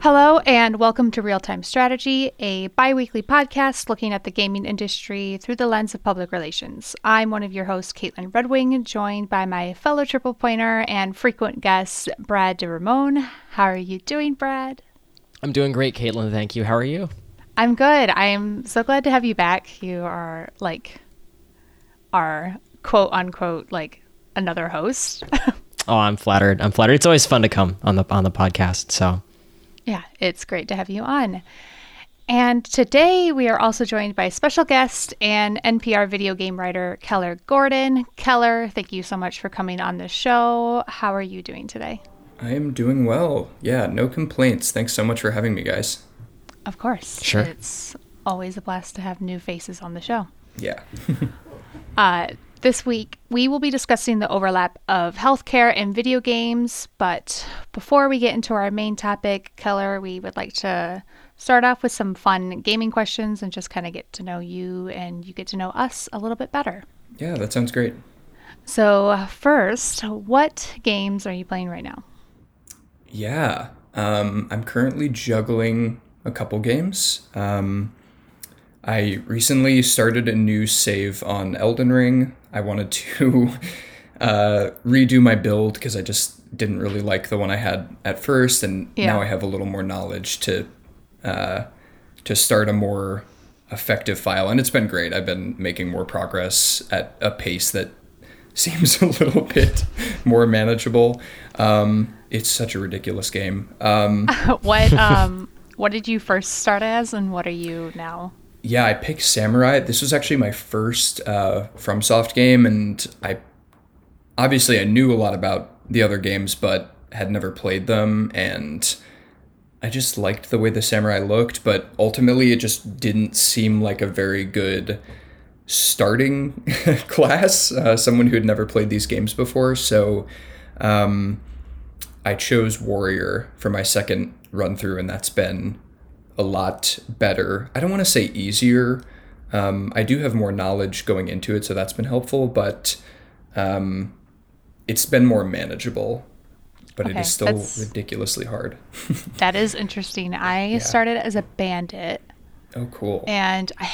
Hello, and welcome to Real Time Strategy, a bi weekly podcast looking at the gaming industry through the lens of public relations. I'm one of your hosts, Kaitlyn Red Wing, joined by my fellow triple pointer and frequent guest, Brad de Ramón. How are you doing, Brad? I'm doing great, Kaitlyn. Thank you. How are you? I'm good. I'm so glad to have you back. You are like our quote unquote like another host. oh, I'm flattered. I'm flattered. It's always fun to come on the on the podcast. So yeah, it's great to have you on. And today we are also joined by a special guest and NPR video game writer Keller Gordon. Keller, thank you so much for coming on the show. How are you doing today? I am doing well. Yeah, no complaints. Thanks so much for having me, guys. Of course. Sure. It's always a blast to have new faces on the show. Yeah. uh, this week, we will be discussing the overlap of healthcare and video games. But before we get into our main topic, Keller, we would like to start off with some fun gaming questions and just kind of get to know you and you get to know us a little bit better. Yeah, that sounds great. So, first, what games are you playing right now? Yeah, um, I'm currently juggling a couple games. Um, I recently started a new save on Elden Ring. I wanted to uh, redo my build because I just didn't really like the one I had at first, and yeah. now I have a little more knowledge to uh, to start a more effective file, and it's been great. I've been making more progress at a pace that seems a little bit more manageable. Um, it's such a ridiculous game. Um, what um, what did you first start as, and what are you now? Yeah, I picked Samurai. This was actually my first uh, FromSoft game, and I obviously I knew a lot about the other games, but had never played them, and I just liked the way the Samurai looked, but ultimately it just didn't seem like a very good starting class. Uh, someone who had never played these games before, so um, I chose Warrior for my second run through, and that's been a lot better. I don't want to say easier. Um, I do have more knowledge going into it, so that's been helpful, but um, it's been more manageable. But okay, it is still ridiculously hard. that is interesting. I yeah. started as a bandit. Oh, cool. And I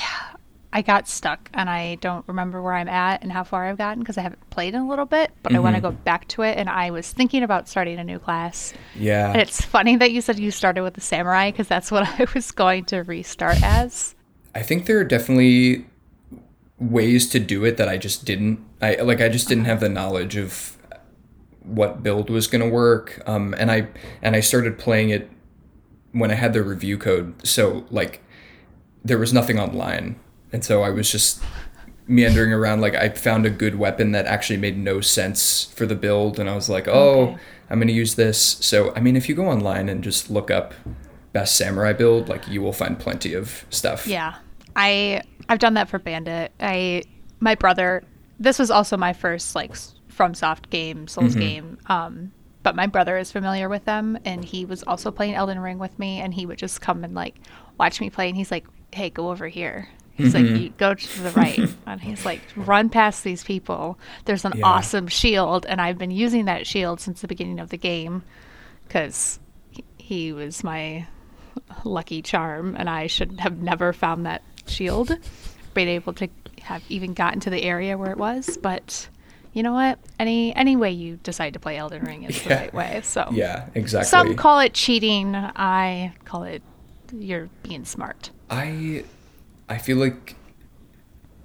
I got stuck and I don't remember where I'm at and how far I've gotten because I haven't played in a little bit, but mm-hmm. I want to go back to it and I was thinking about starting a new class. Yeah. And it's funny that you said you started with the samurai because that's what I was going to restart as. I think there are definitely ways to do it that I just didn't I like I just didn't have the knowledge of what build was going to work um and I and I started playing it when I had the review code so like there was nothing online and so I was just meandering around like I found a good weapon that actually made no sense for the build and I was like, "Oh, okay. I'm going to use this." So, I mean, if you go online and just look up best samurai build, like you will find plenty of stuff. Yeah. I I've done that for Bandit. I my brother this was also my first like FromSoft game, Souls mm-hmm. game. Um but my brother is familiar with them and he was also playing Elden Ring with me and he would just come and like watch me play and he's like, "Hey, go over here." He's mm-hmm. like, you go to the right. and he's like, run past these people. There's an yeah. awesome shield. And I've been using that shield since the beginning of the game because he, was my lucky charm. And I should have never found that shield, been able to have even gotten to the area where it was. But you know what? Any any way you decide to play Elden Ring is yeah. the right way. So yeah, exactly. Some call it cheating. I call it you're being smart. I I feel like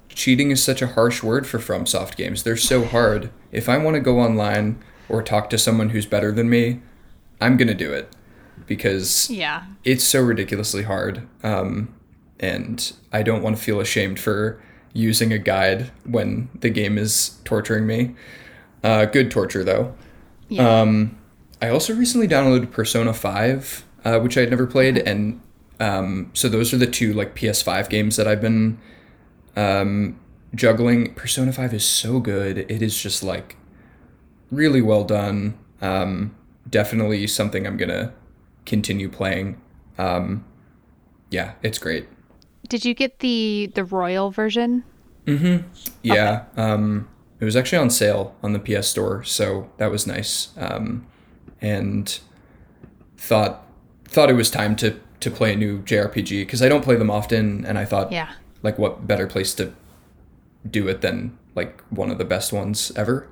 cheating is such a harsh word for FromSoft games. They're so hard. If I want to go online or talk to someone who's better than me, I'm gonna do it because yeah, it's so ridiculously hard. Um, and I don't want to feel ashamed for using a guide when the game is torturing me. Uh, good torture though. Yeah. Um, I also recently downloaded Persona Five, uh, which I had never played, and um, so those are the two like PS5 games that I've been um, juggling. Persona 5 is so good. It is just like really well done. Um, definitely something I'm gonna continue playing. Um, yeah, it's great. Did you get the the royal version? Mm-hmm. Yeah. Okay. Um, it was actually on sale on the PS Store, so that was nice. Um, and thought thought it was time to to play a new JRPG because I don't play them often, and I thought, Yeah. like, what better place to do it than like one of the best ones ever?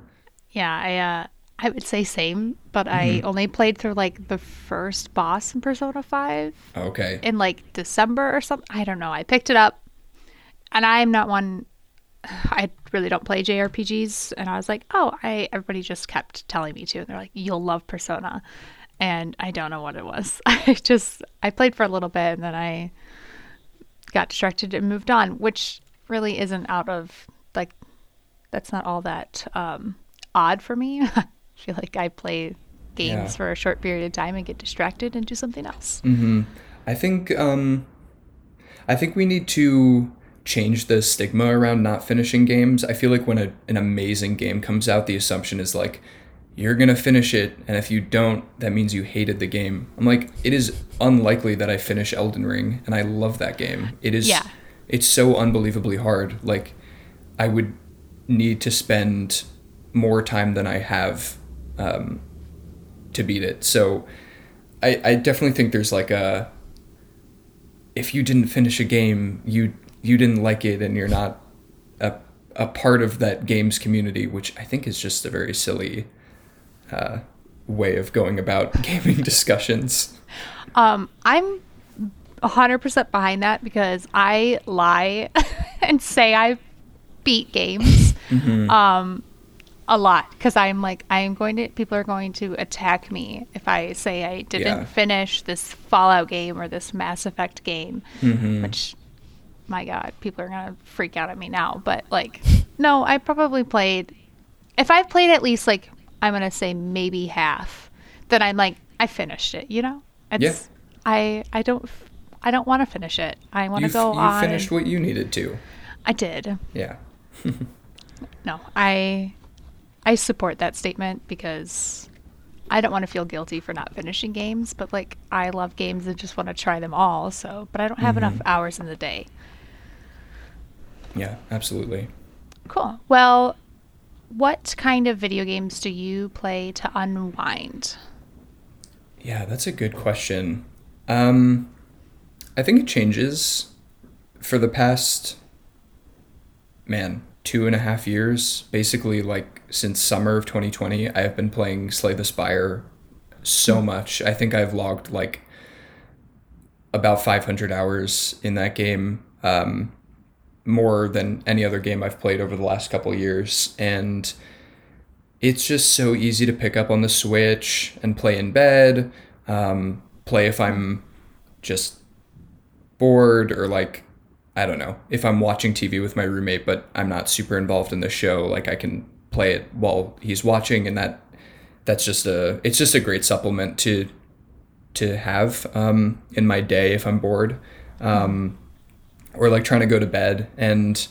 Yeah, I uh I would say same, but I only played through like the first boss in Persona 5 Okay, in like December or something. I don't know. I picked it up and I'm not one I really don't play JRPGs and I was like, "Oh, I everybody just kept telling me to." And they're like, "You'll love Persona." And I don't know what it was. I just I played for a little bit and then I got distracted and moved on, which really isn't out of like that's not all that um odd for me. I feel like I play games Yeah. for a short period of time and get distracted and do something else. Mm-hmm. I think um, I think we need to change the stigma around not finishing games. I feel like when a, an amazing game comes out, the assumption is like you're gonna finish it, and if you don't, that means you hated the game. I'm like, it is unlikely that I finish Elden Ring, and I love that game. It is. Yeah. It's so unbelievably hard. Like, I would need to spend more time than I have um, to beat it. So, I, I definitely think there's like a if you didn't finish a game, you you didn't like it, and you're not a a part of that game's community, which I think is just a very silly uh, way of going about gaming discussions. Um, I'm 100% behind that because I lie and say I beat games um, a lot because I'm like, I'm going to, people are going to attack me if I say I didn't Yeah. finish this Fallout game or this Mass Effect game, which, my God, people are going to freak out at me now. But like, no, I probably played, if I've played at least like, I'm going to say maybe half, then I'm like, I finished it, you know? It's, Yeah. I I don't I don't want to finish it. I want to go you on. finished what you needed to. I did. Yeah. No, I I support that statement because I don't want to feel guilty for not finishing games, but like I love games and just want to try them all. So, but I don't have enough mm-hmm. hours in the day. Yeah. Absolutely. Cool. Well, what kind of video games do you play to unwind? Yeah, that's a good question. Um, I think it changes for the past, man, two and a half years. Basically, like since summer of 2020, I have been playing Slay the Spire so much. I think I've logged like about 500 hours in that game, um, more than any other game I've played over the last couple years. And it's just so easy to pick up on the Switch and play in bed, um, play if I'm just bored or like I don't know if I'm watching TV with my roommate, but I'm not super involved in the show. Like I can play it while he's watching, and that that's just a it's just a great supplement to to have um, in my day if I'm bored, um, or like trying to go to bed and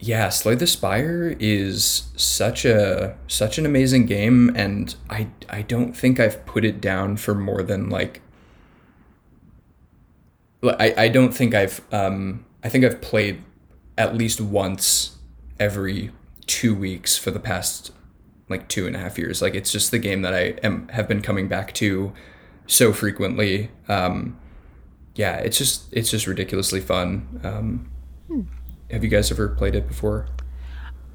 yeah, Slay the Spire is such a such an amazing game, and I I don't think I've put it down for more than like. I I don't think I've um I think I've played at least once every two weeks for the past like two and a half years. Like it's just the game that I am have been coming back to so frequently. Um, yeah, it's just it's just ridiculously fun. Um, have you guys ever played it before?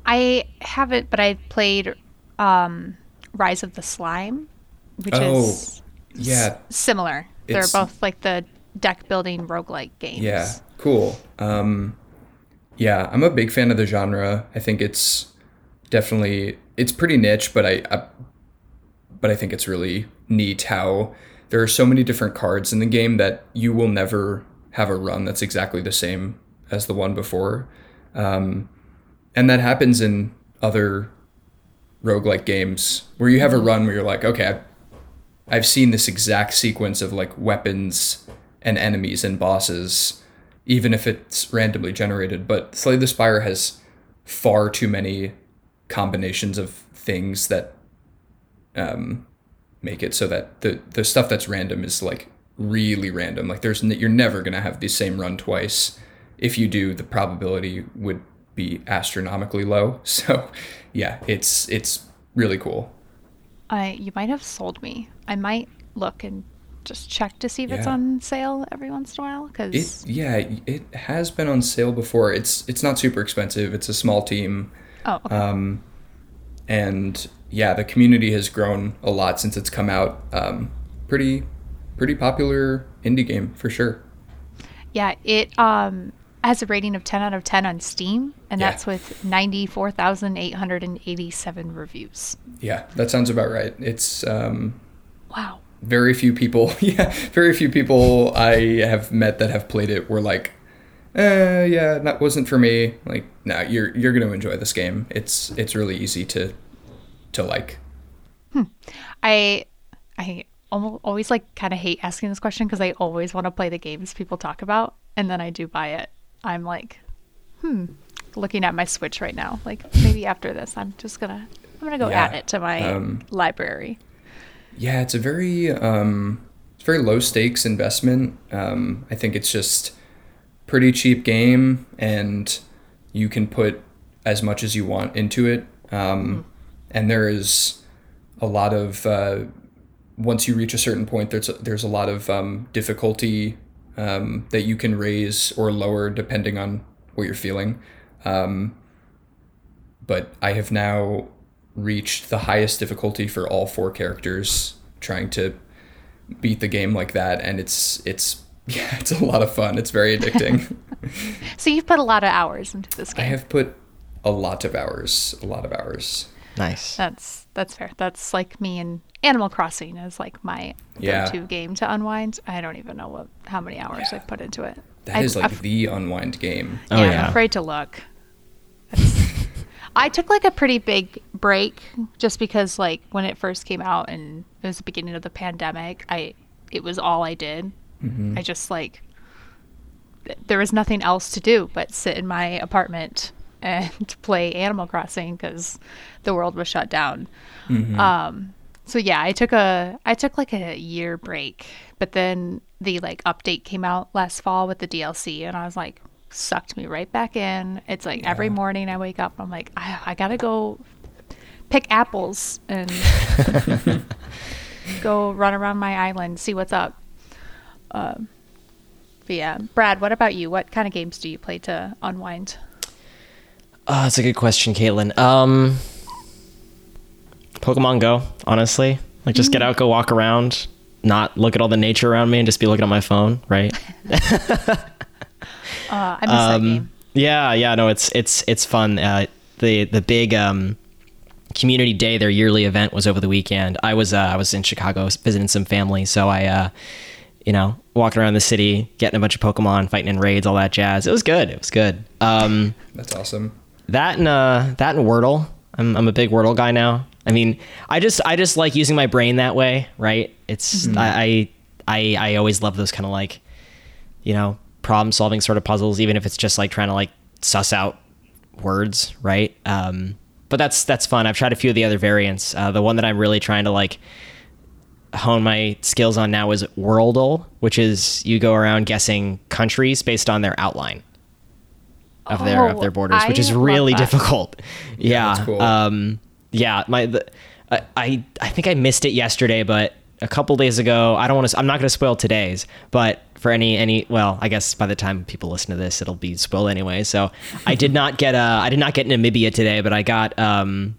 I haven't, but I played um, Rise of the Slime, which Oh, is yeah. similar. They're both like the deck building roguelike games. Yeah, cool. Um, yeah, I'm a big fan of the genre. I think it's definitely it's pretty niche, but I, I but I think it's really neat how there are so many different cards in the game that you will never have a run that's exactly the same as the one before. Um, and that happens in other roguelike games where you have a run where you're like, okay, I've, seen this exact sequence of like weapons and enemies and bosses, even if it's randomly generated. But Slay the Spire has far too many combinations of things that um, make it so that the the stuff that's random is like really random. Like there's you're never gonna have the same run twice. If you do, the probability would be astronomically low. So yeah, it's it's really cool. I you might have sold me. I might look and just check to see if it's on sale every once in a while It because yeah, it has been on sale before. It's it's not super expensive. It's a small team. oh okay. Um, and yeah, the community has grown a lot since it's come out. Um, pretty, pretty popular indie game for sure. yeah it um has a rating of 10 out of 10 on Steam and Yeah. that's with 94,887 reviews. Yeah, that sounds about right. It's um, Wow. very few people. Yeah, very few people I have met that have played it were like, eh, yeah, that wasn't for me. Like, no, you're you're gonna enjoy this game. It's it's really easy to to like. I I almo- always like kind of hate asking this question because I always want to play the games people talk about, and then I do buy it. I'm like, hmm, looking at my Switch right now. Like maybe after this, I'm just gonna I'm gonna go Yeah, add it to my um, library. Yeah, it's a very um, it's very low stakes investment. Um, I think it's just pretty cheap game, and you can put as much as you want into it. Um, And there is a lot of uh, once you reach a certain point, there's a, there's a lot of um, difficulty um, that you can raise or lower depending on what you're feeling. Um, but I have now reached the highest difficulty for all four characters trying to beat the game like that and it's it's yeah it's a lot of fun it's very addicting So you've put a lot of hours into this game. i have put a lot of hours a lot of hours Nice. That's that's fair. That's like me and Animal Crossing is like my Yeah. go-to game to unwind. I don't even know what how many hours Yeah. I've put into it. That is I, like I've- the unwind game Oh, yeah, yeah. I'm afraid to look. I took like a pretty big break just because like when it first came out and it was the beginning of the pandemic, I it was all I did. Mm-hmm. I just like there was nothing else to do but sit in my apartment and play Animal Crossing because the world was shut down. Mm-hmm. Um, so yeah, I took a I took like a year break, but then the like update came out last fall with the DLC, and I was like sucked me right back in. It's like every morning I wake up, I'm like I, I gotta go pick apples and go run around my island, see what's up. Um, but yeah, Brad, what about you? What kind of games do you play to unwind? Oh, that's a good question, Kaitlyn. Um, Pokemon Go, honestly. Like, just get out, go walk around, not look at all the nature around me, and just be looking at my phone, right? Uh, I miss that Um, game. Yeah, yeah, no, it's it's it's fun. Uh, the the big um, community day, their yearly event, was over the weekend. I was uh, I was in Chicago visiting some family, so I, uh, you know, walking around the city, getting a bunch of Pokemon, fighting in raids, all that jazz. It was good. It was good. Um, that's awesome that and uh, that and Wordle. I'm I'm a big Wordle guy now. I mean, I just I just like using my brain that way, right? It's I, I I I always love those kind of like, you know, problem solving sort of puzzles, even if it's just like trying to like suss out words, right? Um, but that's that's fun. I've tried a few of the other variants. Uh, the one that I'm really trying to like hone my skills on now is Worldle, which is you go around guessing countries based on their outline of their of Oh, their borders, which is really difficult. Yeah. that's cool. Um yeah, my the, I- I I think I missed it yesterday, but a couple days ago, I don't want to I'm not going to spoil today's, but for any any well, I guess by the time people listen to this, it'll be spoiled anyway. So, I did not get uh I did not get Namibia today, but I got um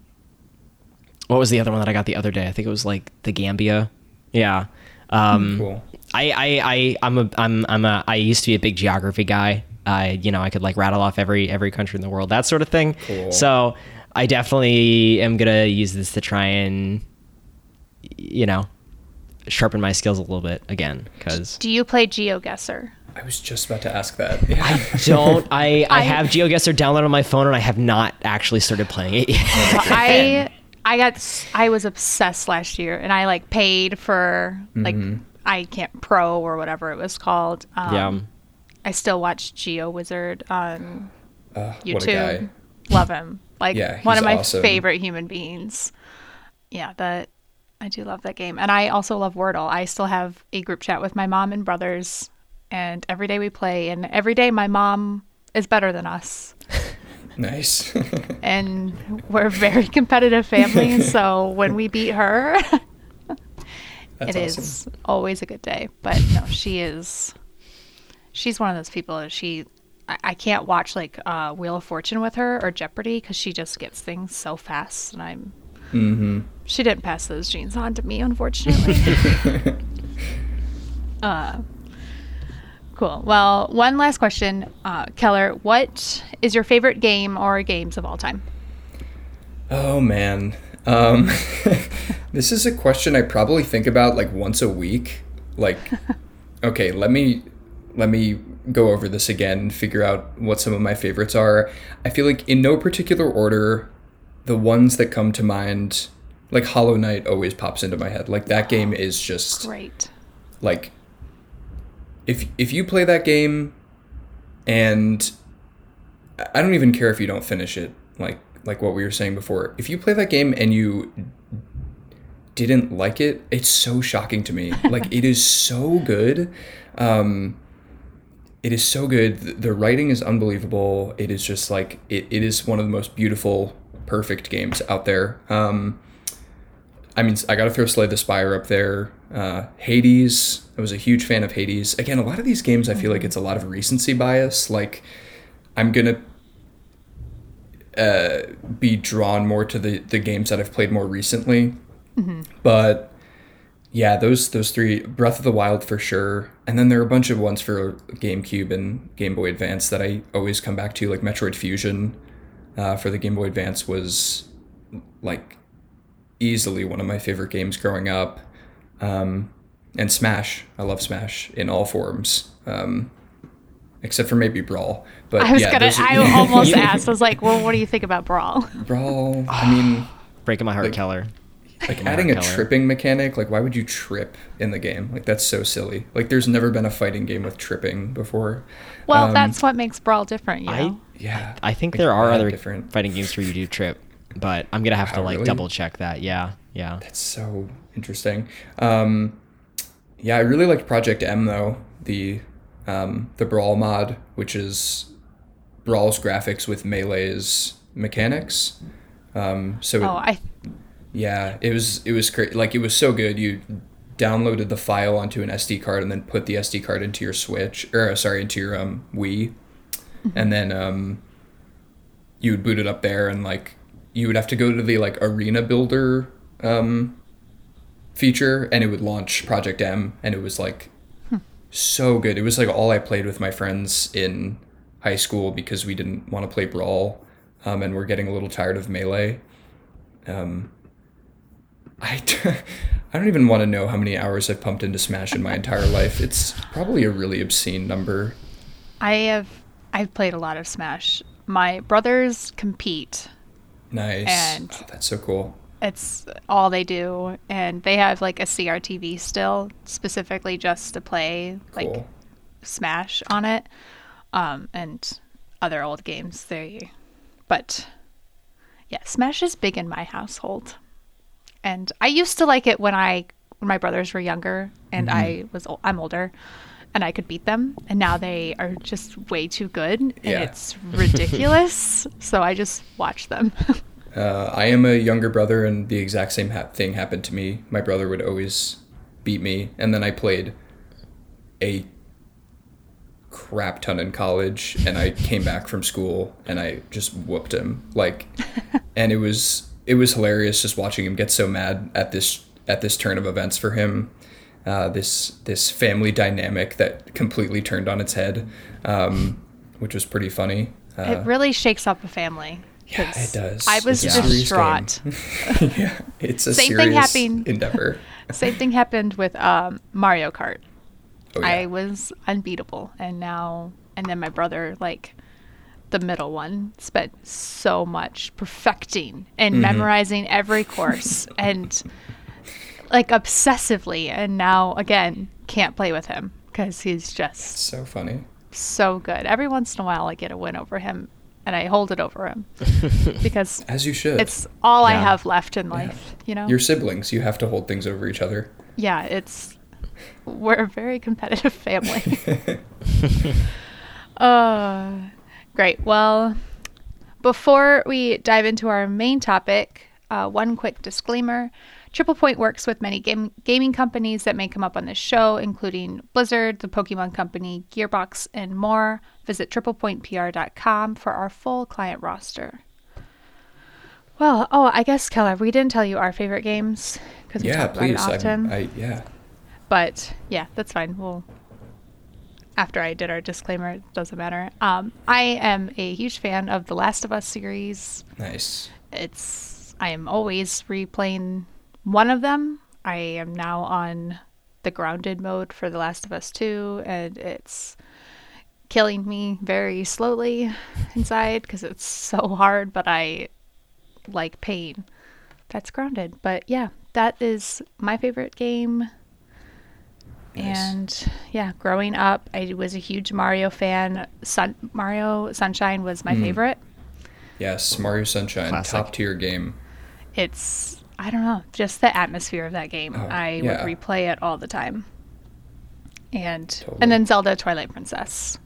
what was the other one that I got the other day? I think it was like the Gambia. Yeah. Um cool I, I, I, I'm a, I'm, I'm a, I used to be a big geography guy. I, you know, I could like rattle off every, every country in the world, that sort of thing. Cool. So I definitely am going to use this to try and, you know, sharpen my skills a little bit again. Cause Do you play GeoGuessr? i was just about to ask that yeah. I don't, I, I I- have GeoGuessr downloaded on my phone and I have not actually started playing it yet. I I got I was obsessed last year, and I like paid for like I can't pro or whatever it was called. Um, yeah. I still watch GeoWizard on Uh, YouTube. Love him. Like Yeah, one of my awesome. favorite human beings. Yeah, that I do love that game. And I also love Wordle. I still have a group chat with my mom and brothers and every day we play and every day my mom is better than us. Nice. and we're a very competitive family. so when we beat her, it is awesome. always a good day. But no, she is. She's one of those people. that She, I, I can't watch like uh, Wheel of Fortune with her or Jeopardy because she just gets things so fast, and I'm. Mm-hmm. She didn't pass those genes on to me, unfortunately. uh, cool. Well, one last question, uh, Keller. What is your favorite game or games of all time? Oh man. Um, this is a question I probably think about like once a week. Like, okay, let me let me go over this again and figure out what some of my favorites are. I feel like in no particular order, the ones that come to mind, like Hollow Knight, always pops into my head. Like that game is just Great. like if if you play that game and I don't even care if you don't finish it like like what we were saying before. If you play that game and you didn't like it it's so shocking to me. Like it is so good. Um it is so good. The- the writing is unbelievable. It is just like it, it is one of the most beautiful perfect games out there. Um I mean, I got to throw Slay the Spire up there. Uh, Hades, I was a huge fan of Hades. Again, a lot of these games, I feel like it's a lot of recency bias. Like, I'm gonna uh, be drawn more to the the games that I've played more recently. But yeah, those those three, Breath of the Wild for sure, and then there are a bunch of ones for GameCube and Game Boy Advance that I always come back to, like Metroid Fusion uh, for the Game Boy Advance was like easily one of my favorite games growing up. Um, and Smash, I love Smash in all forms, um, except for maybe Brawl. But I was yeah, gonna. those are- I almost asked. I was like, "Well, what do you think about Brawl?" Brawl. I mean, Breaking my heart, Like- Keller. like my adding a Keller. tripping mechanic. Like, why would you trip in the game? Like, that's so silly. Like, there's never been a fighting game with tripping before. Well, Um, that's what makes Brawl different, you I- Yeah, I think like, there are other different. fighting games where you do trip, but I'm gonna have to Oh, like really? double check that. Yeah, yeah. That's so interesting. Um, yeah, I really liked Project M though the um, the Brawl mod, which is Brawl's graphics with Melee's mechanics. Um, so it- Oh, I yeah, it was it was great. Like it was so good. You downloaded the file onto an SD card and then put the SD card into your Switch or uh, sorry into your um, Wii, and then um, you would boot it up there and like you would have to go to the like Arena Builder um, feature and it would launch Project M and it was like so good. It was like all I played with my friends in high school because we didn't want to play Brawl um, and we're getting a little tired of Melee. Um, I, I don't even want to know how many hours I've pumped into Smash in my entire life. It's probably a really obscene number. I have I've played a lot of Smash. My brothers compete. Nice. And- oh, that's so cool. It's all they do, and they have like a CRTV still specifically just to play like Smash on it, um, and other old games. They, but yeah, Smash is big in my household, and I used to like it when I when my brothers were younger, and I was I'm older, and I could beat them, and now they are just way too good, and Yeah. it's ridiculous. so I just watch them. Uh, I am a younger brother, and the exact same ha- thing happened to me. My brother would always beat me, and then I played a crap ton in college, and I came back from school and I just whooped him. Like, and it was it was hilarious just watching him get so mad at this at this turn of events for him. Uh, this this family dynamic that completely turned on its head, um, which was pretty funny. Uh, it really shakes up a family. yeah, it does. I was It's a distraught. yeah, it's a Same thing happened- endeavor. Same thing happened with um, Mario Kart. Oh, yeah. I was unbeatable, and now and then my brother, like the middle one, spent so much perfecting and Mm-hmm. memorizing every course and like obsessively, and now again can't play with him because he's just so funny. so good. Every once in a while, I get a win over him, and I hold it over him because As you should. it's all I have left in life. You know, Your siblings, you have to hold things over each other. yeah, it's we're a very competitive family. uh, great. Well, before we dive into our main topic, uh, one quick disclaimer. Triple Point works with many game- gaming companies that may come up on this show, including Blizzard, the Pokemon Company, Gearbox, and more. Visit triplepointpr.com for our full client roster. Well, oh, I guess Keller, we didn't tell you our favorite games because we Yeah, talk about it often. I, I yeah. but yeah, that's fine. We'll after I did our disclaimer, it doesn't matter. Um, I am a huge fan of the Last of Us series. Nice. It's I am always replaying one of them. I am now on the grounded mode for The Last of Us 2 and it's killing me very slowly inside because it's so hard, but I like pain. That's grounded. But yeah, that is my favorite game. Nice. And yeah, growing up, I was a huge Mario fan. Sun Mario Sunshine was my hmm. favorite. Yes, Mario Sunshine, Classic. top tier game. It's I don't know, just the atmosphere of that game. Oh, I yeah. would replay it all the time. And Totally. and then Zelda Twilight Princess.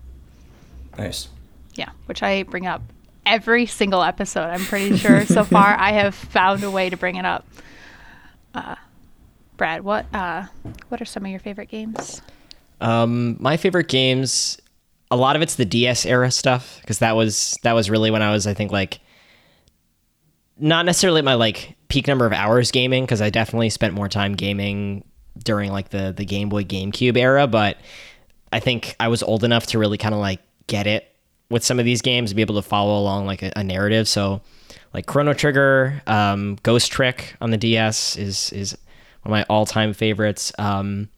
Nice. Yeah, which I bring up every single episode. I'm pretty sure so far I have found a way to bring it up. Uh, Brad, what uh, what are some of your favorite games? Um, my favorite games, a lot of it's the DS era stuff because that was that was really when I was, I think, like not necessarily my like peak number of hours gaming because I definitely spent more time gaming during like the the Game Boy GameCube era, but I think I was old enough to really kind of like get it with some of these games, and be able to follow along like a, a narrative. So, like Chrono Trigger, um, Ghost Trick on the DS is is one of my all time favorites. Um,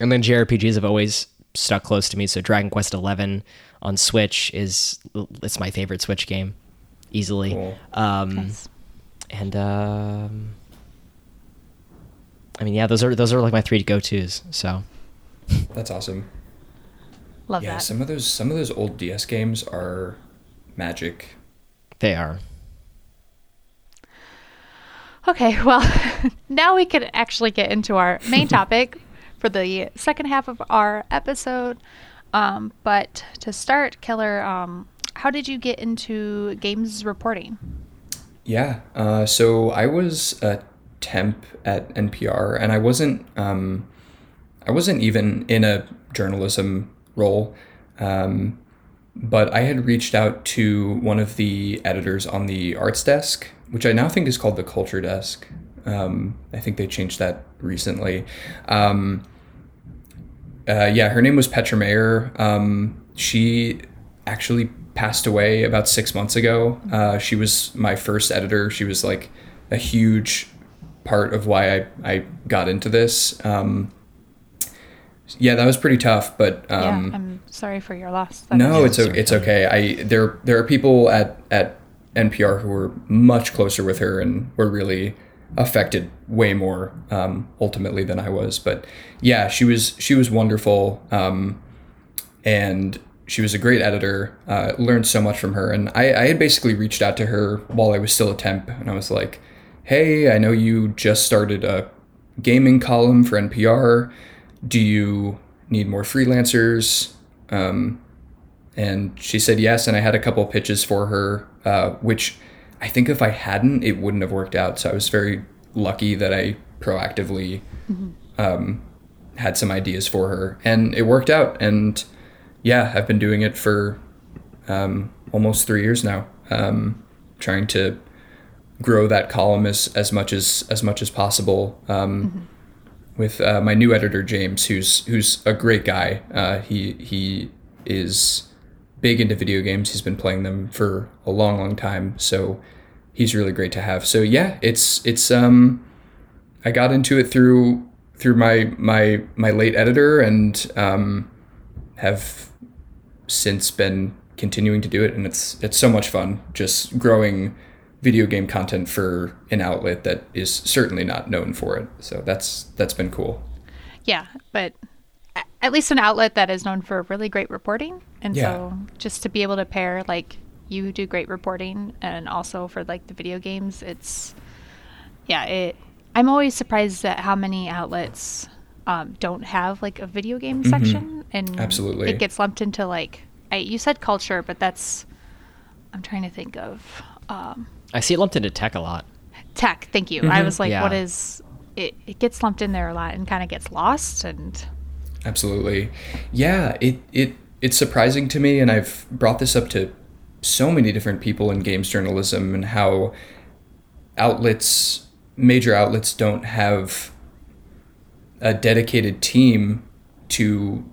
and then JRPGs have always stuck close to me. So Dragon Quest XI on Switch is it's my favorite Switch game, easily. Cool. Um, Nice. And um, I mean, yeah, those are those are like my three go tos. So That's awesome. Love that. yeah, that. some of those some of those old DS games are magic. they are. Okay, well, now we can actually get into our main topic for the second half of our episode. Um, but to start, Keller, um, how did you get into games reporting? Yeah. Uh, so I was a temp at NPR, and I wasn't. Um, I wasn't even in a journalism role, um, but I had reached out to one of the editors on the arts desk, which I now think is called the culture desk. Um, I think they changed that recently. Um, uh, yeah, her name was Petra Mayer. Um, she actually passed away about six months ago. Uh, she was my first editor. She was like a huge part of why I, I got into this. Um, yeah, that was pretty tough, but um, yeah, I'm sorry for your loss. That no, it's o- it's okay. I there there are people at at NPR who were much closer with her and were really affected way more um, ultimately than I was. But yeah, she was she was wonderful, um, and she was a great editor. Uh, learned so much from her, and I, I had basically reached out to her while I was still a temp, and I was like, "Hey, I know you just started a gaming column for NPR. Do you need more freelancers?" Um, and she said yes, and I had a couple pitches for her, uh, which I think if I hadn't, it wouldn't have worked out. So I was very lucky that I proactively um, had some ideas for her, and it worked out. And yeah, I've been doing it for um, almost three years now, um, trying to grow that column as, as much as as much as possible. Um, With uh, my new editor James, who's who's a great guy. Uh, he he is big into video games. He's been playing them for a long, long time. So he's really great to have. So yeah, it's it's um I got into it through through my my my late editor and um have since been continuing to do it and it's it's so much fun just growing video game content for an outlet that is certainly not known for it. So that's that's been cool. Yeah, but at least an outlet that is known for really great reporting. And Yeah. so just to be able to pair like you do great reporting and also for like the video games, it's yeah, it I'm always surprised at how many outlets um, don't have like a video game section and Mm-hmm. Absolutely. it gets lumped into like I, you said culture, but that's I'm trying to think of um, I see it lumped into tech a lot. tech. Thank you. I was like, Yeah. what is it? It gets lumped in there a lot and kind of gets lost. And Absolutely. Yeah, it it it's surprising to me and I've brought this up to so many different people in games journalism and how outlets major outlets don't have a dedicated team to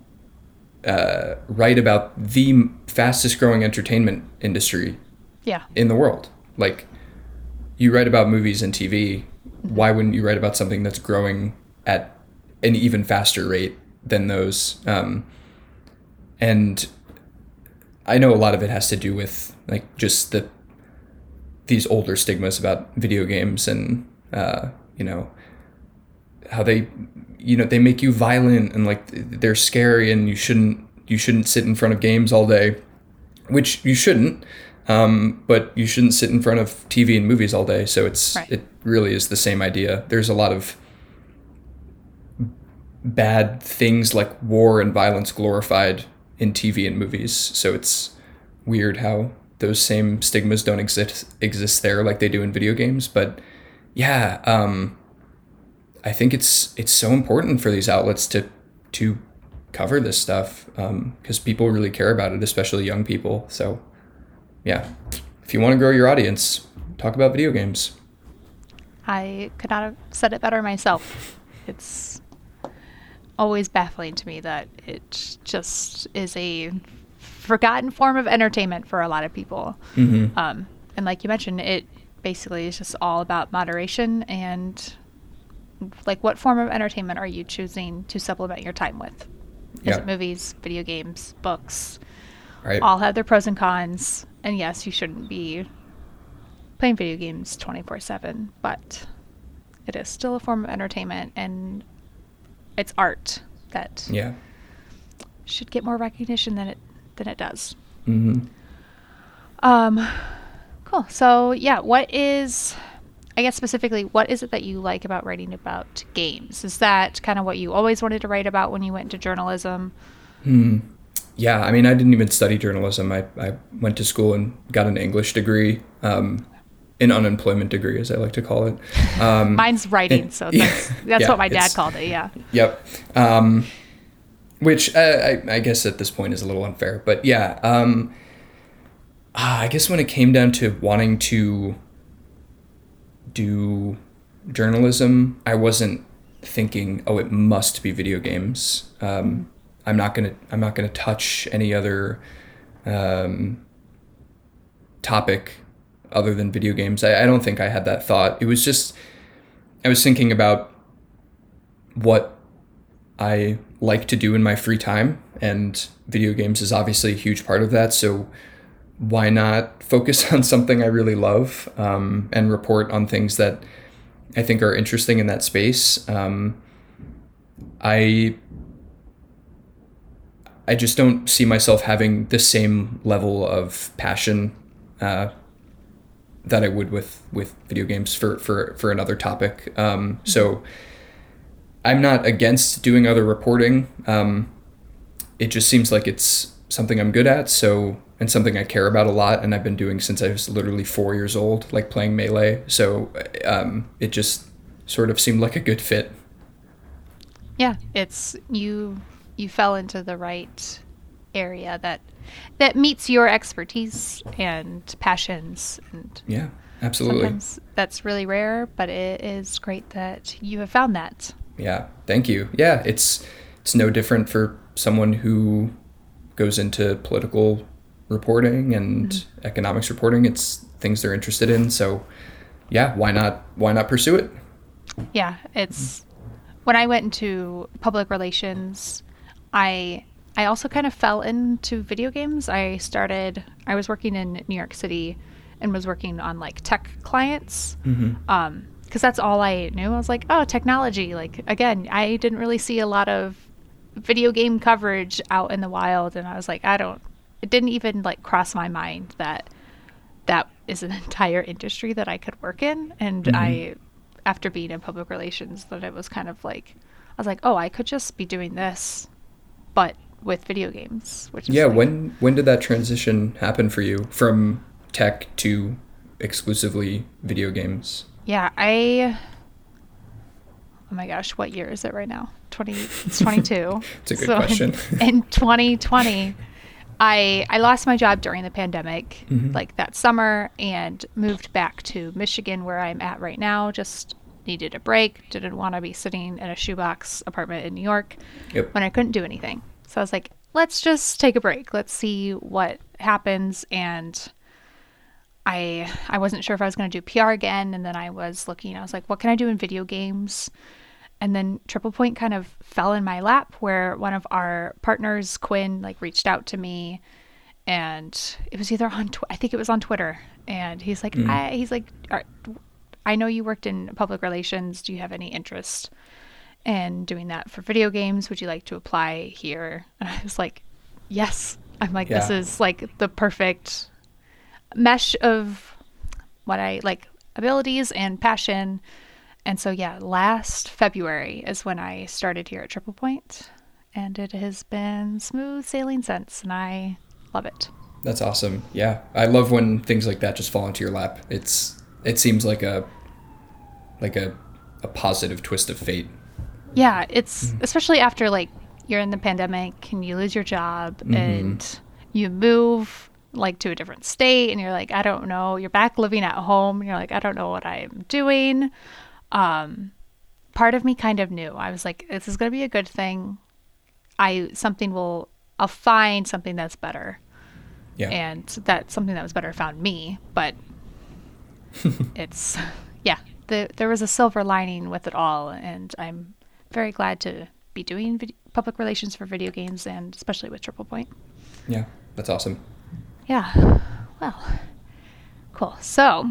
uh, write about the fastest growing entertainment industry yeah, in the world. Like, you write about movies and TV. Why wouldn't you write about something that's growing at an even faster rate than those? Um, and I know a lot of it has to do with like just the these older stigmas about video games and uh, you know how they you know they make you violent and like they're scary and you shouldn't you shouldn't sit in front of games all day which you shouldn't um, but you shouldn't sit in front of tv and movies all day. So it's Right. it really is the same idea. There's a lot of bad things like war and violence glorified in tv and movies. So it's weird how those same stigmas don't exist exist there like they do in video games. But yeah um, I think it's it's so important for these outlets to to cover this stuff because people really care about it, especially young people. So, yeah, if you want to grow your audience, talk about video games. I could not have said it better myself. It's always baffling to me that it just is a forgotten form of entertainment for a lot of people. Um, and like you mentioned, it basically is just all about moderation and like what form of entertainment are you choosing to supplement your time with? Is Yeah. it movies, video games, books? Right? all have their pros and cons. And yes, you shouldn't be playing video games 24 7, but it is still a form of entertainment and it's art that yeah. should get more recognition than it than it does. hmm Um, cool. So yeah, what is I guess specifically, what is it that you like about writing about games? Is that kind of what you always wanted to write about when you went into journalism? Yeah, I mean, I didn't even study journalism. I, I went to school and got an English degree, um, an unemployment degree, as I like to call it. Um, Mine's writing, so that's that's Yeah, what my dad called it. Yeah. Yep. Um, which uh, I, I guess at this point is a little unfair, but yeah. Um, ah, I guess when it came down to wanting to do journalism, I wasn't thinking, oh, it must be video games. Um, I'm not gonna. I'm not gonna touch any other um, topic other than video games. I, I don't think I had that thought. It was just I was thinking about what I like to do in my free time, and video games is obviously a huge part of that. So why not focus on something I really love um, and report on things that I think are interesting in that space? Um, I I just don't see myself having the same level of passion uh, that I would with with video games for for for another topic. Um, so I'm not against doing other reporting. Um, it just seems like it's something I'm good at. So and something I care about a lot, and I've been doing since I was literally four years old, like playing melee. So um, it just sort of seemed like a good fit. Yeah, it's you you fell into the right area that that meets your expertise and passions and Yeah, absolutely. that's really rare, but it is great that you have found that. Yeah, thank you. Yeah, it's it's no different for someone who goes into political reporting and economics reporting. It's things they're interested in. So, yeah, why not why not pursue it? Yeah, it's when I went into public relations, I I also kind of fell into video games. I started I was working in New York City and was working on like tech clients. Um because that's all I knew. I was like, "Oh, technology." Like again, I didn't really see a lot of video game coverage out in the wild and I was like, "I don't it didn't even like cross my mind that that is an entire industry that I could work in. And mm-hmm. I, after being in public relations, that it was kind of like, I was like, oh, I could just be doing this, but with video games, which is Yeah, like- when when did that transition happen for you from tech to exclusively video games? Yeah, I. Oh my gosh, what year is it right now? Twenty. It's twenty-two. It's a good question. In, in 2020, I I lost my job during the pandemic, Mm-hmm. like that summer, and moved back to Michigan, where I'm at right now. Just needed a break. Didn't want to be sitting in a shoebox apartment in New York Yep. when I couldn't do anything. So I was like, let's just take a break. Let's see what happens. And I I wasn't sure if I was going to do PR again. And then I was looking. I was like, what can I do in video games? And then Triple Point kind of fell in my lap, where one of our partners, Quinn, like reached out to me, and it was either on tw- I think it was on Twitter, and he's like, mm. I, he's like, I know you worked in public relations. Do you have any interest? in doing that for video games. Would you like to apply here? And I was like, yes. I'm like, this is like the perfect mesh of what I like abilities and passion. And so, yeah, last February is when I started here at Triple Point, and it has been smooth sailing since, and I love it. That's awesome. Yeah, I love when things like that just fall into your lap. It's it seems like a like a a positive twist of fate. Yeah, it's hmm. especially after like you're in the pandemic and you lose your job mm-hmm. and you move like to a different state and you're like, I don't know. You're back living at home and you're like, I don't know what I'm doing. Um, part of me kind of knew. I was like, this is gonna be a good thing. I something will I'll find something that's better. Yeah. And that something that was better found me, but it's yeah, the, there was a silver lining with it all, and I'm very glad to be doing public relations for video games, and especially with Triple Point. yeah, that's awesome. Yeah, well, cool. So,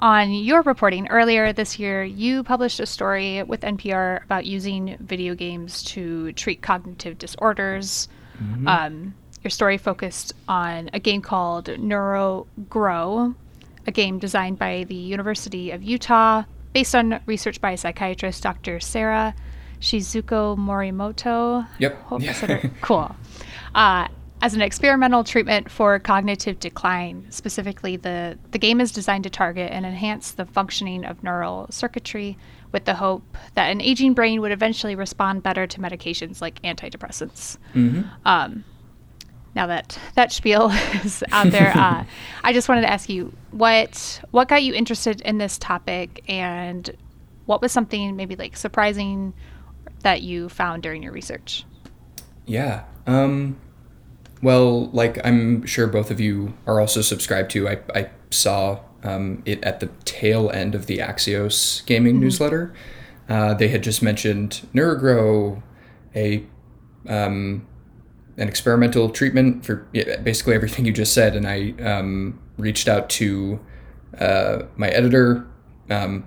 on your reporting earlier this year, you published a story with NPR about using video games to treat cognitive disorders. Um, your story focused on a game called NeuroGrow, a game designed by the University of Utah based on research by psychiatrist Dr. Sarah Shizuko Morimoto. Yep. Hope Yeah. cool. Uh, as an experimental treatment for cognitive decline, specifically, the, the game is designed to target and enhance the functioning of neural circuitry with the hope that an aging brain would eventually respond better to medications like antidepressants. Um, now that that spiel is out there, uh, I just wanted to ask you what what got you interested in this topic, and what was something maybe like surprising that you found during your research? Yeah. Um, well, like I'm sure both of you are also subscribed to. I, I saw um, it at the tail end of the Axios gaming newsletter. Uh, they had just mentioned NeuroGrow, a um, an experimental treatment for basically everything you just said, and I um, reached out to uh, my editor, um,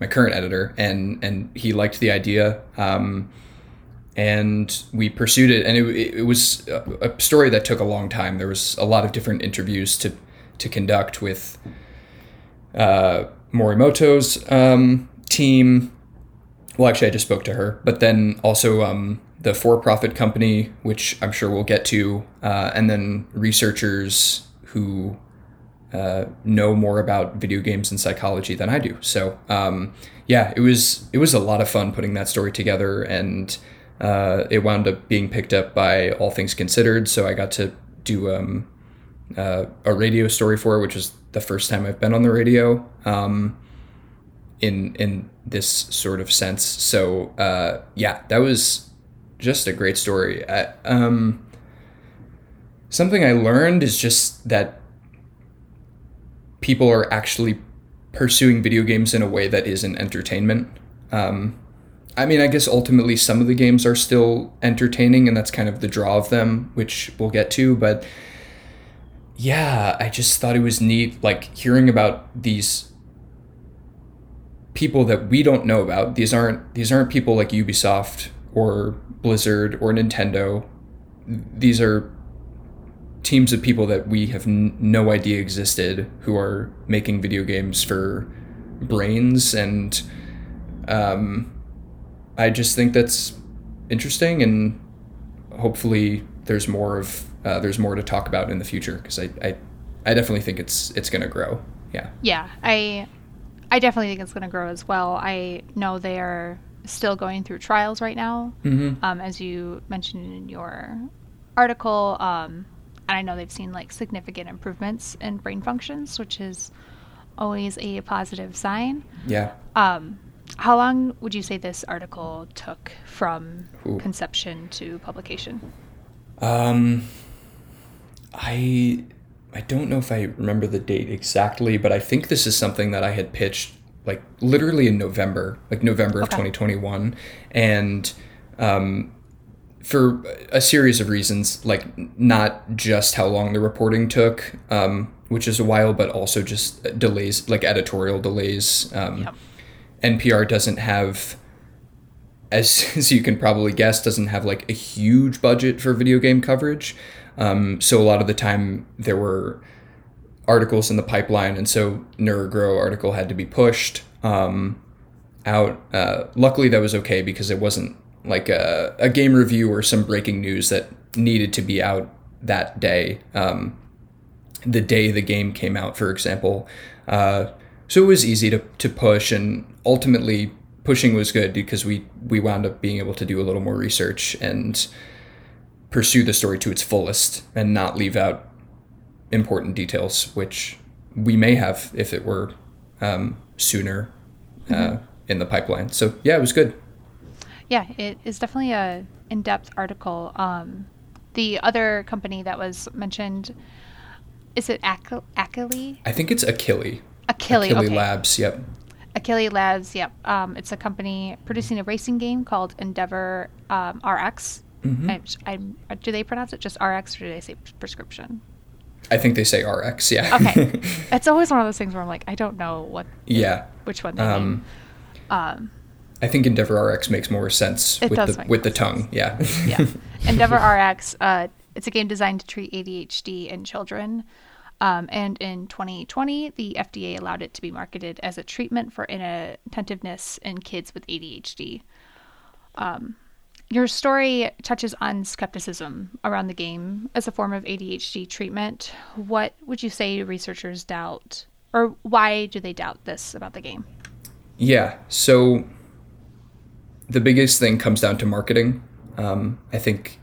my current editor, and and he liked the idea. And we pursued it and it, it was a, a story that took a long time there was a lot of different interviews to to conduct with uh, morimoto's um, team well actually i just spoke to her but then also um, the for-profit company which i'm sure we'll get to uh, and then researchers who uh, know more about video games and psychology than I do. So um, yeah, it was it was a lot of fun putting that story together, and uh, it wound up being picked up by All Things Considered. So I got to do um, uh, a radio story for it, which was the first time I've been on the radio um, in in this sort of sense. So uh, yeah, that was just a great story. I, um, something I learned is just that people are actually pursuing video games in a way that isn't entertainment. Um, I mean, I guess ultimately some of the games are still entertaining, and that's kind of the draw of them, which we'll get to. But yeah, I just thought it was neat, like hearing about these people that we don't know about. These aren't these aren't people like Ubisoft or Blizzard or Nintendo. These are teams of people that we have n- no idea existed who are making video games for brains and um, i just think that's interesting and hopefully there's more of uh, there's more to talk about in the future because I, I I definitely think it's it's going to grow. Yeah. Yeah, I I definitely think it's going to grow as well. I know they are still going through trials right now, Mm-hmm. um, as you mentioned in your article. Um, and I know they've seen like significant improvements in brain functions, which is always a positive sign. Yeah. Um, how long would you say this article took from Ooh. conception to publication? Um, I I don't know if I remember the date exactly, but I think this is something that I had pitched like literally in November, like November of 2021, and um, for a series of reasons, like not just how long the reporting took, um, which is a while, but also just delays, like editorial delays. Um, Yep. NPR doesn't have, as, as you can probably guess, doesn't have like a huge budget for video game coverage. Um, so a lot of the time there were articles in the pipeline, and so Neurogrow article had to be pushed um, out. Uh, luckily, that was okay because it wasn't like a, a game review or some breaking news that needed to be out that day. Um, the day the game came out, for example. Uh, so it was easy to, to push, and ultimately pushing was good because we we wound up being able to do a little more research and pursue the story to its fullest and not leave out important details, which we may have if it were um, sooner uh, in the pipeline. So yeah, it was good. Yeah, it is definitely a in-depth article. Um, the other company that was mentioned is it Ac- Akili? I think it's Akili. Akili, Akili okay. Labs. Yep. Akili Labs. Yep. Um, it's a company producing a racing game called Endeavor um, RX. Mm-hmm. I, I, do they pronounce it just RX or do they say prescription? I think they say RX. Yeah. Okay, it's always one of those things where I'm like, I don't know what yeah. which one they Um. Um, I think Endeavor RX makes more sense It with the with the more tongue. Yeah. yeah. Endeavor RX. Uh, it's a game designed to treat ADHD in children. Um, and in 2020, the FDA allowed it to be marketed as a treatment for inattentiveness in kids with ADHD. Um, your story touches on skepticism around the game as a form of ADHD treatment. What would you say researchers doubt, or why do they doubt this about the game? Yeah. So the biggest thing comes down to marketing. Um, I think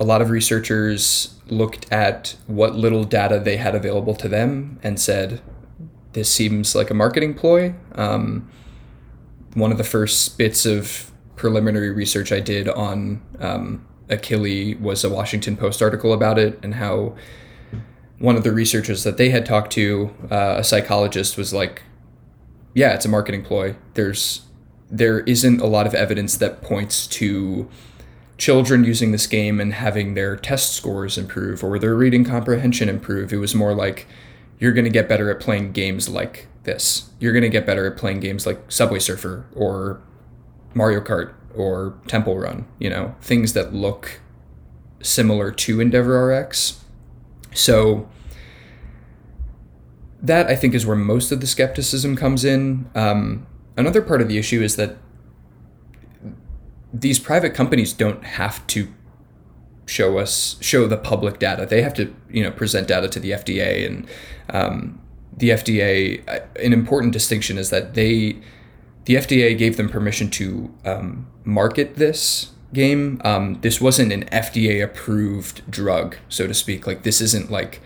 a lot of researchers looked at what little data they had available to them and said, this seems like a marketing ploy. Um, one of the first bits of preliminary research I did on um, Akili was a Washington Post article about it and how one of the researchers that they had talked to, uh, a psychologist, was like, yeah, it's a marketing ploy. There's there isn't a lot of evidence that points to children using this game and having their test scores improve or their reading comprehension improve. It was more like you're going to get better at playing games like this. You're going to get better at playing games like Subway Surfer or Mario Kart or Temple Run, you know, things that look similar to Endeavor RX. So that I think is where most of the skepticism comes in. Um, another part of the issue is that these private companies don't have to show us show the public data. They have to you know present data to the FDA and um, the FDA. uh, An important distinction is that they the FDA gave them permission to um, market this game. Um, this wasn't an FDA approved drug, so to speak. Like this isn't like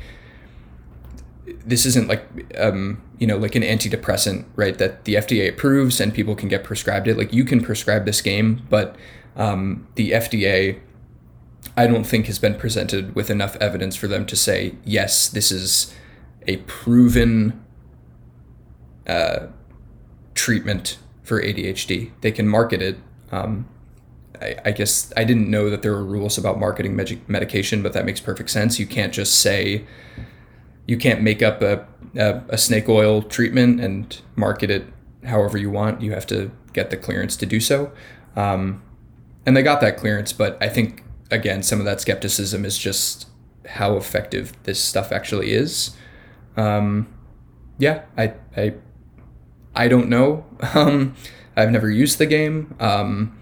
this isn't like um, you know like an antidepressant right that the fda approves and people can get prescribed it. Like you can prescribe this game but um, the fda i don't think has been presented with enough evidence for them to say yes this is a proven uh, treatment for adhd they can market it. Um, I, I guess i didn't know that there were rules about marketing med- medication but that makes perfect sense. You can't just say you can't make up a, a, a snake oil treatment and market it however you want. You have to get the clearance to do so. Um, and they got that clearance, but I think, again, some of that skepticism is just how effective this stuff actually is. Um, yeah, I, I, I don't know. Um, I've never used the game. Um,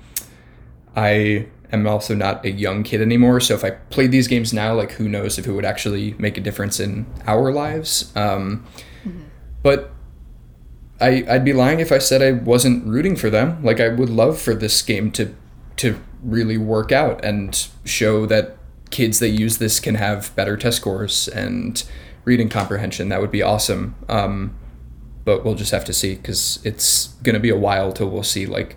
I am also not a young kid anymore. So if I played these games now, like who knows if it would actually make a difference in our lives. Um, But I, I'd be lying if I said I wasn't rooting for them. Like I would love for this game to to really work out and show that kids that use this can have better test scores and reading comprehension. That would be awesome. Um, but we'll just have to see because it's gonna be a while till we'll see like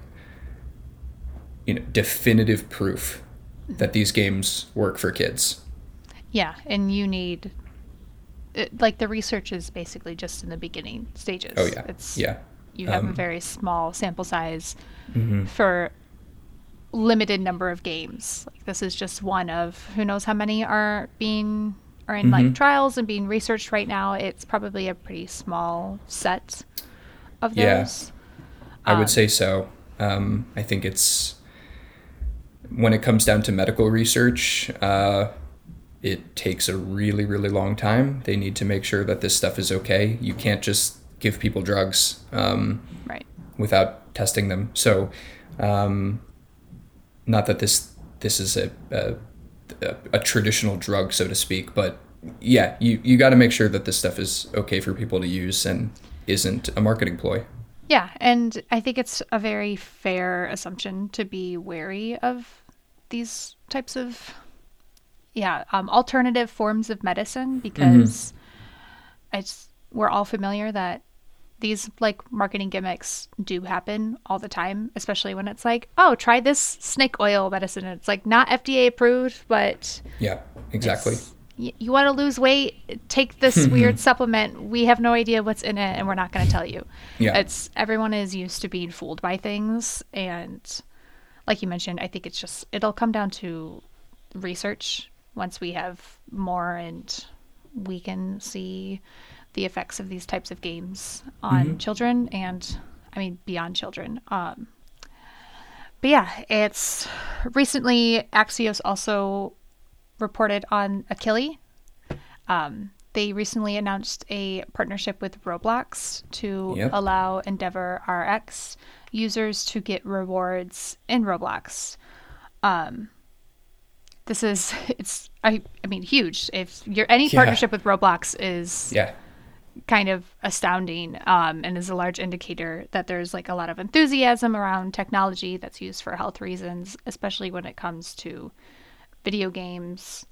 you know definitive proof that these games work for kids. Yeah, and you need it, like the research is basically just in the beginning stages. Oh yeah, it's yeah. you have a Um, very small sample size Mm-hmm. for limited number of games. Like this is just one of who knows how many are being are in like Mhm. trials and being researched right now. It's probably a pretty small set of those. Yeah. I Um, would say so. Um, I think it's when it comes down to medical research, uh, it takes a really, really long time. They need to make sure that this stuff is okay. You can't just give people drugs um, Right. without testing them. So, um, not that this this is a, a a a traditional drug, so to speak, but yeah, you you got to make sure that this stuff is okay for people to use and isn't a marketing ploy. Yeah, and I think it's a very fair assumption to be wary of these types of yeah, um, alternative forms of medicine because it's we're all familiar that these like marketing gimmicks do happen all the time, especially when it's like, oh, try this snake oil medicine. And it's like not FDA approved, but Yeah, exactly. it's- you want to lose weight, take this weird supplement. We have no idea what's in it, and we're not going to tell you. Yeah. It's everyone is used to being fooled by things, and like you mentioned, I think it's just it'll come down to research once we have more and we can see the effects of these types of games on children and I mean beyond children. Um, but yeah, it's recently Axios also reported on Akili. Um, they recently announced a partnership with Roblox to Yep. allow Endeavor RX users to get rewards in Roblox. Um, this is it's I I mean huge. If you're any Yeah. partnership with Roblox is Yeah. kind of astounding um, and is a large indicator that there's like a lot of enthusiasm around technology that's used for health reasons, especially when it comes to video games.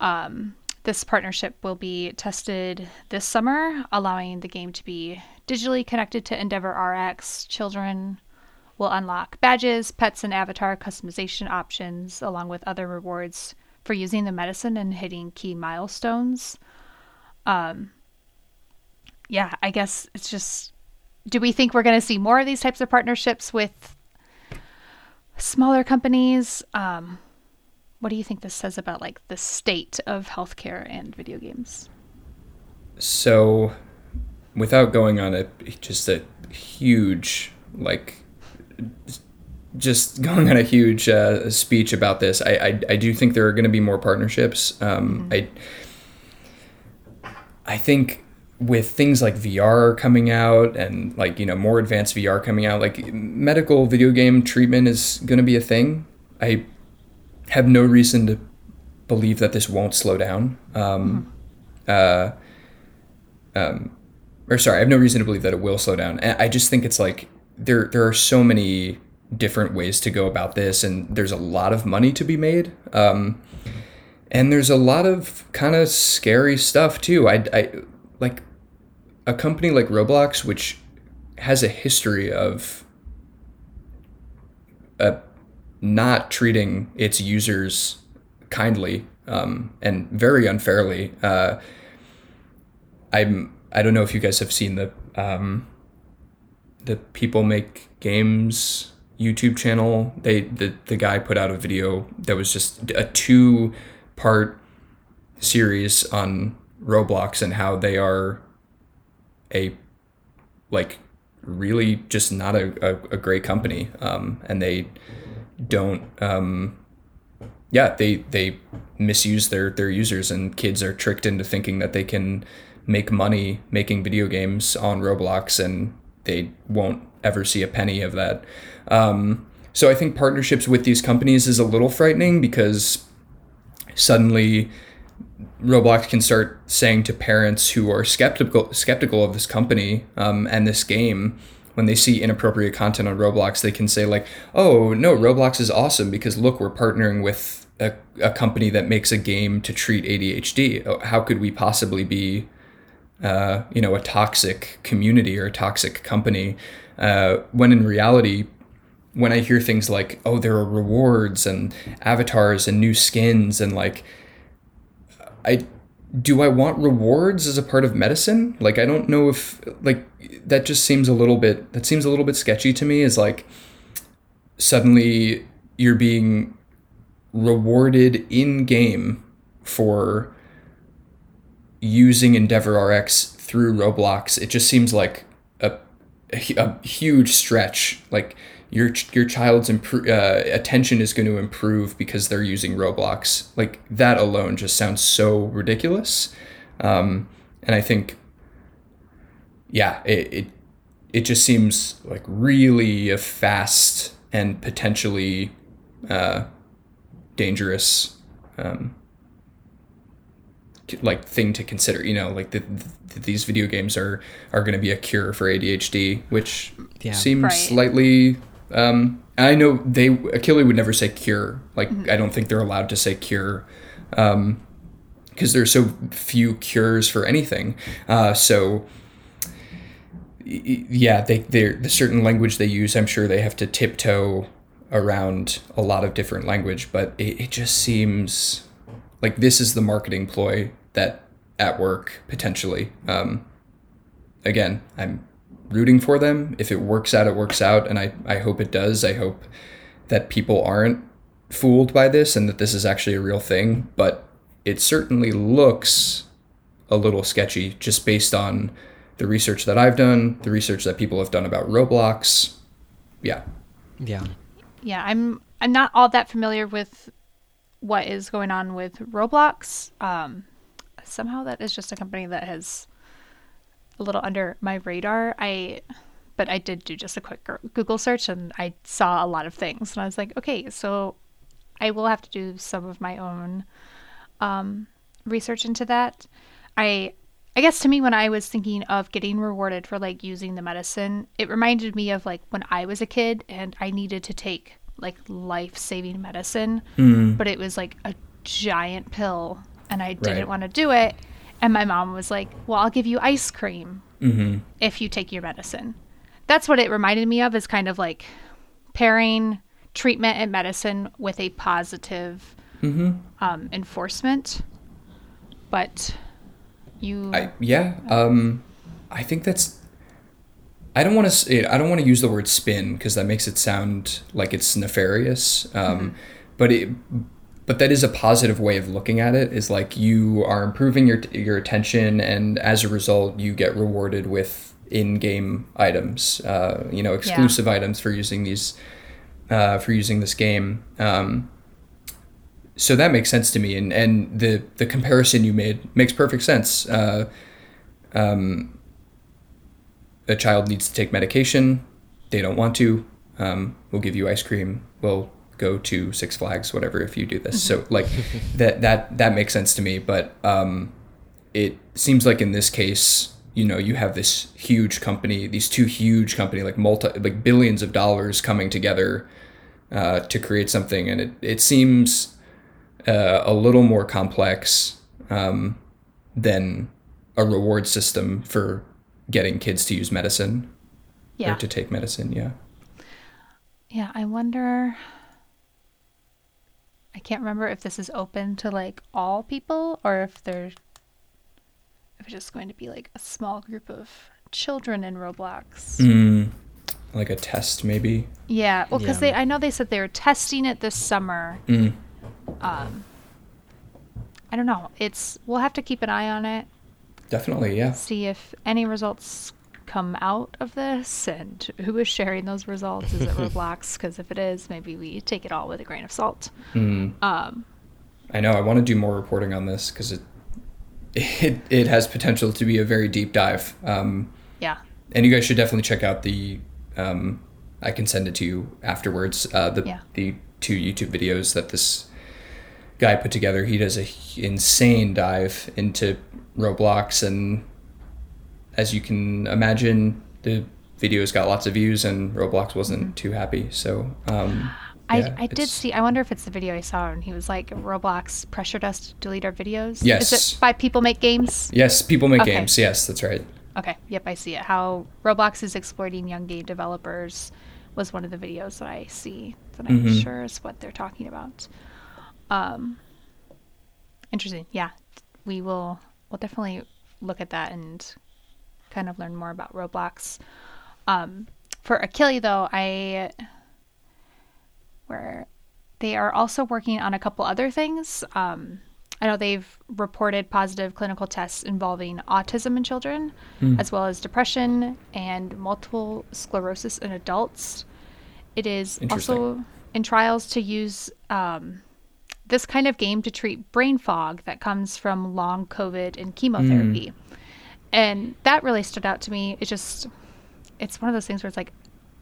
Um, this partnership will be tested this summer, allowing the game to be digitally connected to Endeavor RX. Children will unlock badges, pets, and avatar customization options, along with other rewards for using the medicine and hitting key milestones. Um, yeah, I guess it's just do we think we're going to see more of these types of partnerships with smaller companies? Um, what do you think this says about like the state of healthcare and video games? So, without going on a just a huge like, just going on a huge uh, speech about this, I, I I do think there are going to be more partnerships. Um, I I think with things like VR coming out and like you know more advanced VR coming out, like medical video game treatment is going to be a thing. I have no reason to believe that this won't slow down. Um, uh, um, or sorry, I have no reason to believe that it will slow down. And I just think it's like there there are so many different ways to go about this, and there's a lot of money to be made. Um, and there's a lot of kind of scary stuff too. I, I like a company like Roblox, which has a history of uh, not treating its users kindly um, and very unfairly. Uh, I'm I don't know if you guys have seen the um, the People Make Games YouTube channel. They the the guy put out a video that was just a two part series on Roblox and how they are a like really just not a, a, a great company um, and they don't um, yeah they they misuse their their users and kids are tricked into thinking that they can make money making video games on Roblox and they won't ever see a penny of that. Um, so I think partnerships with these companies is a little frightening because suddenly Roblox can start saying to parents who are skeptical skeptical of this company um, and this game when they see inappropriate content on Roblox, they can say like, "Oh no, Roblox is awesome because look, we're partnering with a, a company that makes a game to treat ADHD. Oh, How could we possibly be, uh, you know, a toxic community or a toxic company?" Uh, when in reality, when I hear things like, "Oh, there are rewards and avatars and new skins and like," I do I want rewards as a part of medicine? Like I don't know if like that just seems a little bit that seems a little bit sketchy to me is like suddenly you're being rewarded in game for using Endeavor RX through Roblox. It just seems like a, huge stretch. Like your your child's impro- uh, attention is going to improve because they're using Roblox. Like that alone just sounds so ridiculous. Um, and I think, yeah, it, it it just seems like really a fast and potentially uh, dangerous um, like thing to consider you know like that the, these video games are are going to be a cure for ADHD which Yeah. seems Right. slightly um I know they Akili would never say cure like I don't think they're allowed to say cure um because there's so few cures for anything uh so y- y- yeah they they're the certain language they use i'm sure they have to tiptoe around a lot of different language but it, it just seems like this is the marketing ploy that at work potentially. Um, again i'm rooting for them. If it works out it works out and i, I hope it does. I hope that people aren't fooled by this and that this is actually a real thing but it certainly looks a little sketchy just based on the research that i've done the research that people have done about roblox. Yeah. Yeah. yeah i'm i'm not all that familiar with what is going on with roblox. Um somehow that is just a company that has a little under my radar. I but i did do just a quick google search and i saw a lot of things and i was like okay so i will have to do some of my own um research into that. I i guess to me when i was thinking of getting rewarded for like using the medicine it reminded me of like when i was a kid and i needed to take like life-saving medicine but it was like a giant pill and i didn't Right. want to do it. And my mom was like well i'll give you ice cream mm-hmm. if you take your medicine. That's what it reminded me of is kind of like pairing treatment and medicine with a positive um, enforcement. But you I, yeah um i think that's i don't want to i don't want to use the word spin because that makes it sound like it's nefarious um but it but that is a positive way of looking at it is like you are improving your your attention and as a result you get rewarded with in-game items uh, you know exclusive items for using these uh, for using this game um, so that makes sense to me and and the the comparison you made makes perfect sense uh, um, a child needs to take medication. They don't want to. Um, we'll give you ice cream. We'll go to six flags whatever if you do this. So like that that that makes sense to me. But um, it seems like in this case you know you have this huge company these two huge company like multi like billions of dollars coming together uh, to create something. And it, it seems uh, a little more complex um, than a reward system for getting kids to use medicine yeah. or to take medicine yeah. Yeah i wonder i can't remember if this is open to like all people or if they're if it's just going to be like a small group of children in roblox. Mm, like a test maybe? Yeah well because Yeah. they i know they said they were testing it this summer. Mm. um i don't know it's we'll have to keep an eye on it definitely yeah see if any results come out of this and who is sharing those results is it roblox because if it is maybe we take it all with a grain of salt mm. um I know. I want to do more reporting on this because it, it it has potential to be a very deep dive. Um, yeah and you guys should definitely check out the um, I can send it to you afterwards. Uh, the Yeah. the two YouTube videos that this guy put together. He does a insane dive into Roblox, and as you can imagine, the videos got lots of views, and Roblox wasn't too happy. So um, I, yeah, I did see. I wonder if it's the video I saw, and he was like, "Roblox pressured us to delete our videos." Yes. Is it by people make games? Yes, people make Okay. games. Yes, that's right. Okay. Yep, I see it. How Roblox is exploiting young game developers was one of the videos that I see that I'm Mhm. sure is what they're talking about. Um, interesting. Yeah, we will. We'll definitely look at that and kind of learn more about Roblox. Um, for Akili, though, I where they are also working on a couple other things. Um, I know they've reported positive clinical tests involving autism in children, as well as depression and multiple sclerosis in adults. It is also in trials to use um, this kind of game to treat brain fog that comes from long COVID and chemotherapy. And that really stood out to me. It just, it's one of those things where it's like,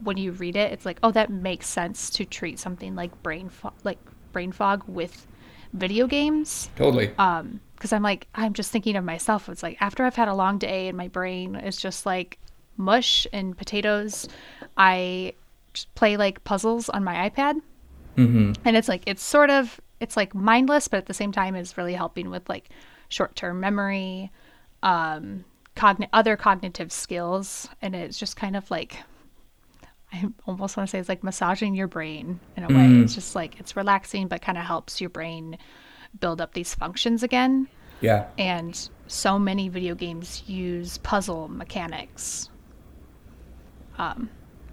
when you read it, it's like, oh, that makes sense to treat something like brain fog, like brain fog with video games. Totally. Um, because I'm like, I'm just thinking of myself. It's like after I've had a long day and my brain is just like mush and potatoes, I just play like puzzles on my iPad Mm-hmm. and it's like it's sort of it's like mindless but at the same time is really helping with like short-term memory um cogn- other cognitive skills and it's just kind of like i almost want to say it's like massaging your brain in a way it's just like it's relaxing but kind of helps your brain build up these functions again Yeah. and so many video games use puzzle mechanics. Um,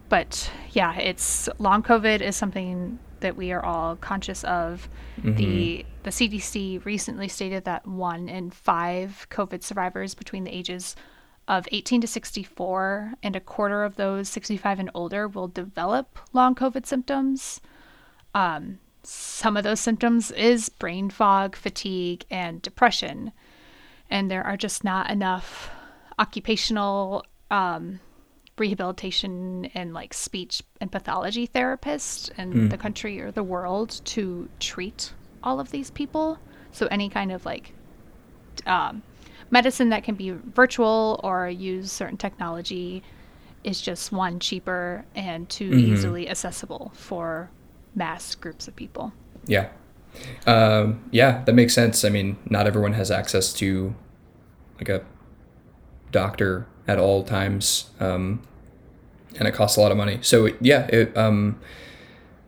but yeah, it's long COVID is something that we are all conscious of. The the CDC recently stated that one in five COVID survivors between the ages of 18 to 64 and a quarter of those 65 and older will develop long COVID symptoms some of those symptoms is brain fog, fatigue, and depression. And there are just not enough occupational um, rehabilitation and like speech and pathology therapists in the country or the world to treat all of these people. So any kind of like um, medicine that can be virtual or use certain technology is just one cheaper and 2 easily accessible for mass groups of people. Yeah. Um, yeah, that makes sense. I mean, not everyone has access to like a doctor at all times. Um, and it costs a lot of money. So yeah, it, um,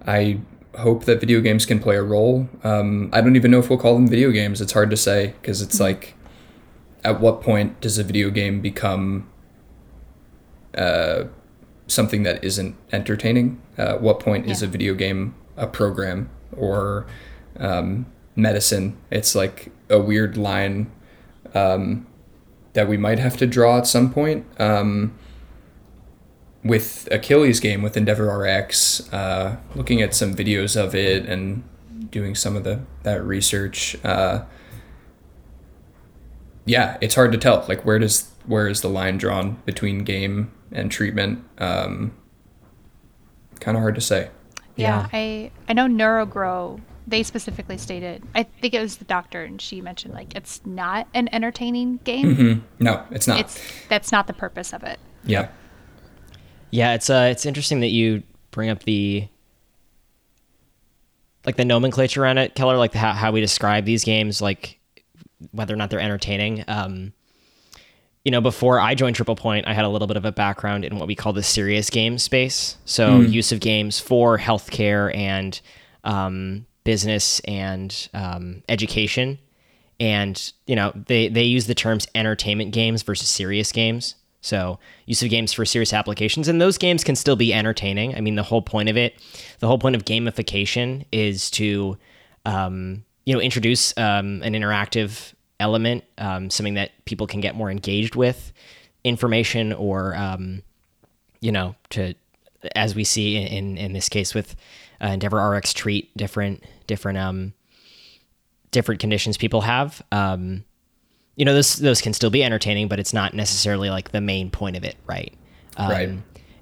I hope that video games can play a role. Um, I don't even know if we'll call them video games. It's hard to say because it's like, at what point does a video game become uh, something that isn't entertaining? Uh, at what point is a video game a program or um, medicine? It's like a weird line um, that we might have to draw at some point. Um, with Akili's game with Endeavor RX, uh, looking at some videos of it and doing some of the that research. Uh, yeah, it's hard to tell. Like where does where is the line drawn between game and treatment? Um, kind of hard to say. Yeah, Yeah. I I know NeuroGrow. They specifically stated. I think it was the doctor, and she mentioned like it's not an entertaining game. Mm-hmm. No, it's not. It's that's not the purpose of it. yeah. Yeah, it's uh, it's interesting that you bring up the like the nomenclature around it, Keller, like the, how how we describe these games, like whether or not they're entertaining. Um, you know, before I joined Triple Point, I had a little bit of a background in what we call the serious game space. So use of games for healthcare and um, business and um, education. And you know, they they use the terms entertainment games versus serious games. So use of games for serious applications, and those games can still be entertaining. I mean, the whole point of it, the whole point of gamification is to, um, you know, introduce um, an interactive element, um, something that people can get more engaged with, information, or um, you know, to as we see in in, this case with uh, Endeavor RX treat different different um different conditions people have. Um, you know, those those can still be entertaining, but it's not necessarily like the main point of it, right? Um, Right.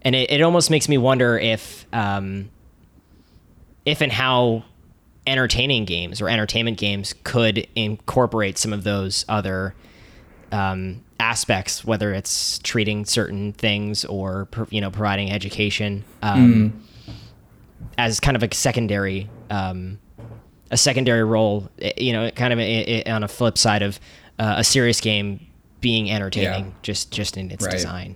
and it, it almost makes me wonder if um, if and how entertaining games or entertainment games could incorporate some of those other um, aspects, whether it's treating certain things or you know providing education um, mm. as kind of a secondary um, a secondary role. Eh, you know, kind of a, a, on a flip side of uh, a serious game being entertaining, yeah. just just in its right. design.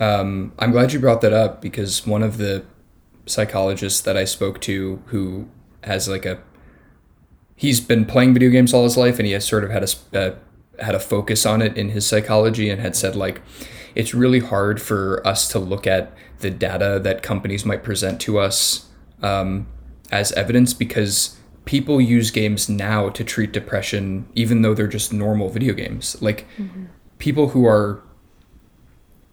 Um, I'm glad you brought that up because one of the psychologists that I spoke to who has like a he's been playing video games all his life and he has sort of had a uh, had a focus on it in his psychology and had said like it's really hard for us to look at the data that companies might present to us um, as evidence because people use games now to treat depression even though they're just normal video games like mm-hmm. people who are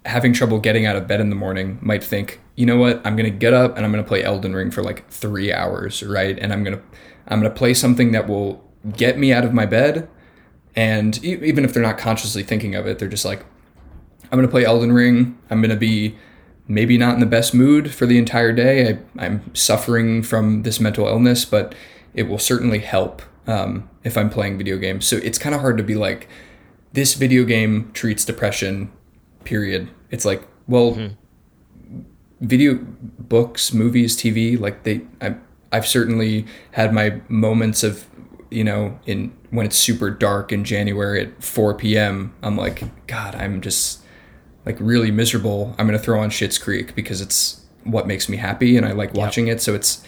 having trouble getting out of bed in the morning might think you know what i'm going to get up and i'm going to play elden ring for like three hours right and i'm going to i'm going to play something that will get me out of my bed and e- even if they're not consciously thinking of it, they're just like, I'm going to play Elden Ring. I'm going to be maybe not in the best mood for the entire day. I, am suffering from this mental illness, but it will certainly help um, if I'm playing video games. So it's kind of hard to be like, this video game treats depression, period. It's like, well, mm-hmm. video books, movies, TV, like they, I, I've certainly had my moments of you know, in when it's super dark in January at 4 p.m., I'm like, God, I'm just like really miserable. I'm gonna throw on Schitt's Creek because it's what makes me happy and I like watching it. So it's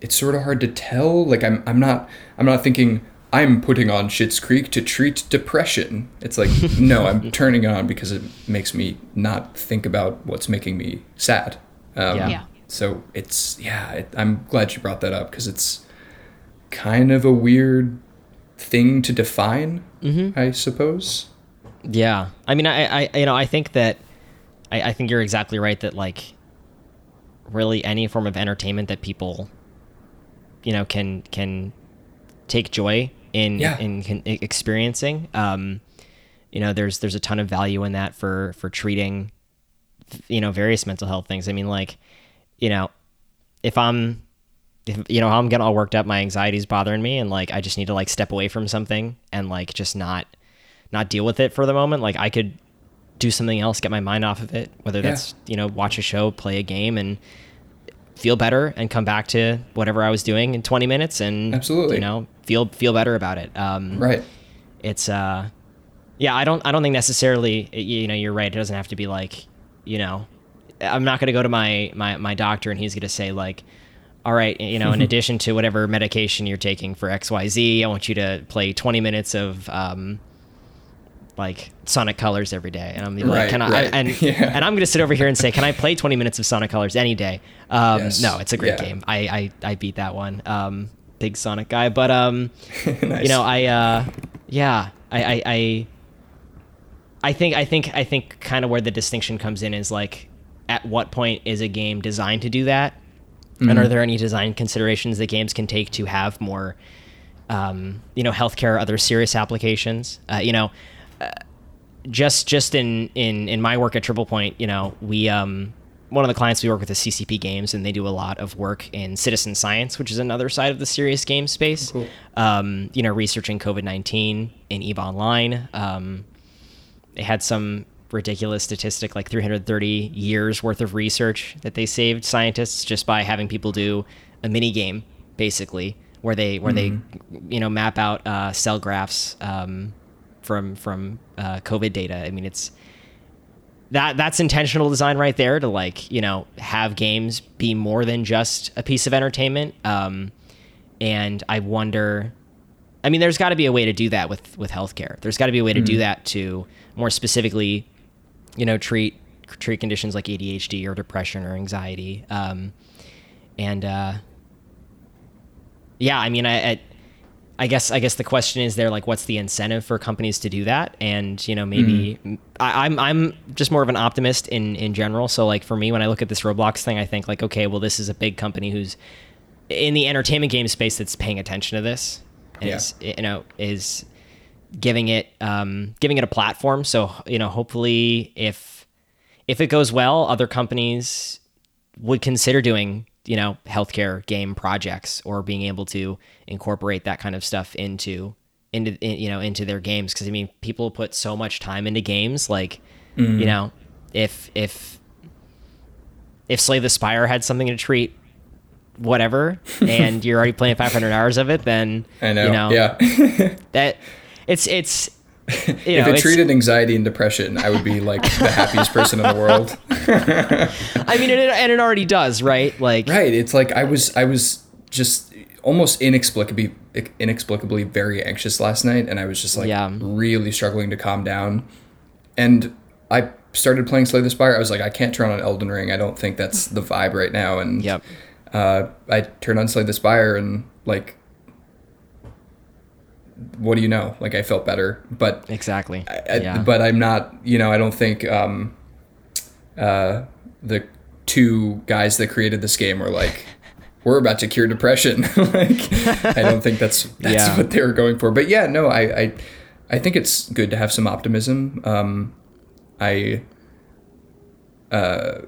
it's sort of hard to tell. Like I'm I'm not I'm not thinking I'm putting on Schitt's Creek to treat depression. It's like no, I'm turning it on because it makes me not think about what's making me sad. Um, yeah. So it's yeah. It, I'm glad you brought that up because it's kind of a weird thing to define, mm-hmm. I suppose. Yeah, I mean, I, I, you know, I think that, I, I think you're exactly right that like, really any form of entertainment that people, you know, can can take joy in yeah. in, in experiencing. Um, you know, there's there's a ton of value in that for for treating, you know, various mental health things. I mean, like, you know, if I'm if, you know, I'm getting all worked up, my anxiety's bothering me, and like I just need to like step away from something and like just not not deal with it for the moment. Like I could do something else, get my mind off of it, whether that's yeah. you know watch a show, play a game, and feel better, and come back to whatever I was doing in 20 minutes, and absolutely, you know, feel feel better about it. Um, right. It's uh, yeah. I don't I don't think necessarily you know you're right. It doesn't have to be like you know, I'm not gonna go to my my my doctor and he's gonna say like all right, you know, in addition to whatever medication you're taking for XYZ, I want you to play 20 minutes of um, like Sonic Colors every day. And I'm like, right, can I, right. and, yeah. and I'm going to sit over here and say, can I play 20 minutes of Sonic Colors any day? Um, yes. No, it's a great yeah. game. I, I, I beat that one. Um, big Sonic guy, but, um, nice. you know, I, uh, yeah, I, I, I, I think, I think, I think kind of where the distinction comes in is like, at what point is a game designed to do that? Mm-hmm. And are there any design considerations that games can take to have more, um, you know, healthcare, or other serious applications? Uh, you know, uh, just just in in in my work at Triple Point, you know, we um, one of the clients we work with is CCP Games, and they do a lot of work in citizen science, which is another side of the serious game space. Cool. Um, you know, researching COVID nineteen in Eve Online. Um, they had some ridiculous statistic like 330 years worth of research that they saved scientists just by having people do a mini game basically where they where mm-hmm. they you know map out uh, cell graphs um, from from uh, covid data i mean it's that that's intentional design right there to like you know have games be more than just a piece of entertainment um, and i wonder i mean there's got to be a way to do that with with healthcare there's got to be a way to mm-hmm. do that to more specifically you know, treat treat conditions like ADHD or depression or anxiety. Um, and uh, yeah, I mean, I, I, I guess I guess the question is there like, what's the incentive for companies to do that? And you know, maybe mm. I, I'm I'm just more of an optimist in in general. So like for me, when I look at this Roblox thing, I think like, okay, well, this is a big company who's in the entertainment game space that's paying attention to this. And yeah. is you know is giving it um, giving it a platform. So you know, hopefully, if if it goes well, other companies would consider doing you know healthcare game projects or being able to incorporate that kind of stuff into into in, you know into their games because I mean people put so much time into games like you mm-hmm. know if if if Slay the Spire had something to treat whatever and you're already playing 500 hours of it then I know. you know yeah. that it's it's you if know, it treated anxiety and depression, I would be like the happiest person in the world. I mean and it, and it already does right like Right. It's like I was I was just almost inexplicably inexplicably very anxious last night and I was just like Yeah. really struggling to calm down. And I started playing Slay the Spire. I was like, I can't turn on Elden Ring. I don't think that's the vibe right now. And Yep. uh, I turned on Slay the Spire and like what do you know? Like I felt better. But exactly I, yeah but I'm not, you know, I don't think um, uh, the two guys that created this game were like, we're about to cure depression. like, I don't think that's that's Yeah. what they were going for. But yeah, no, I, I, I think it's good to have some optimism. Um, I, uh,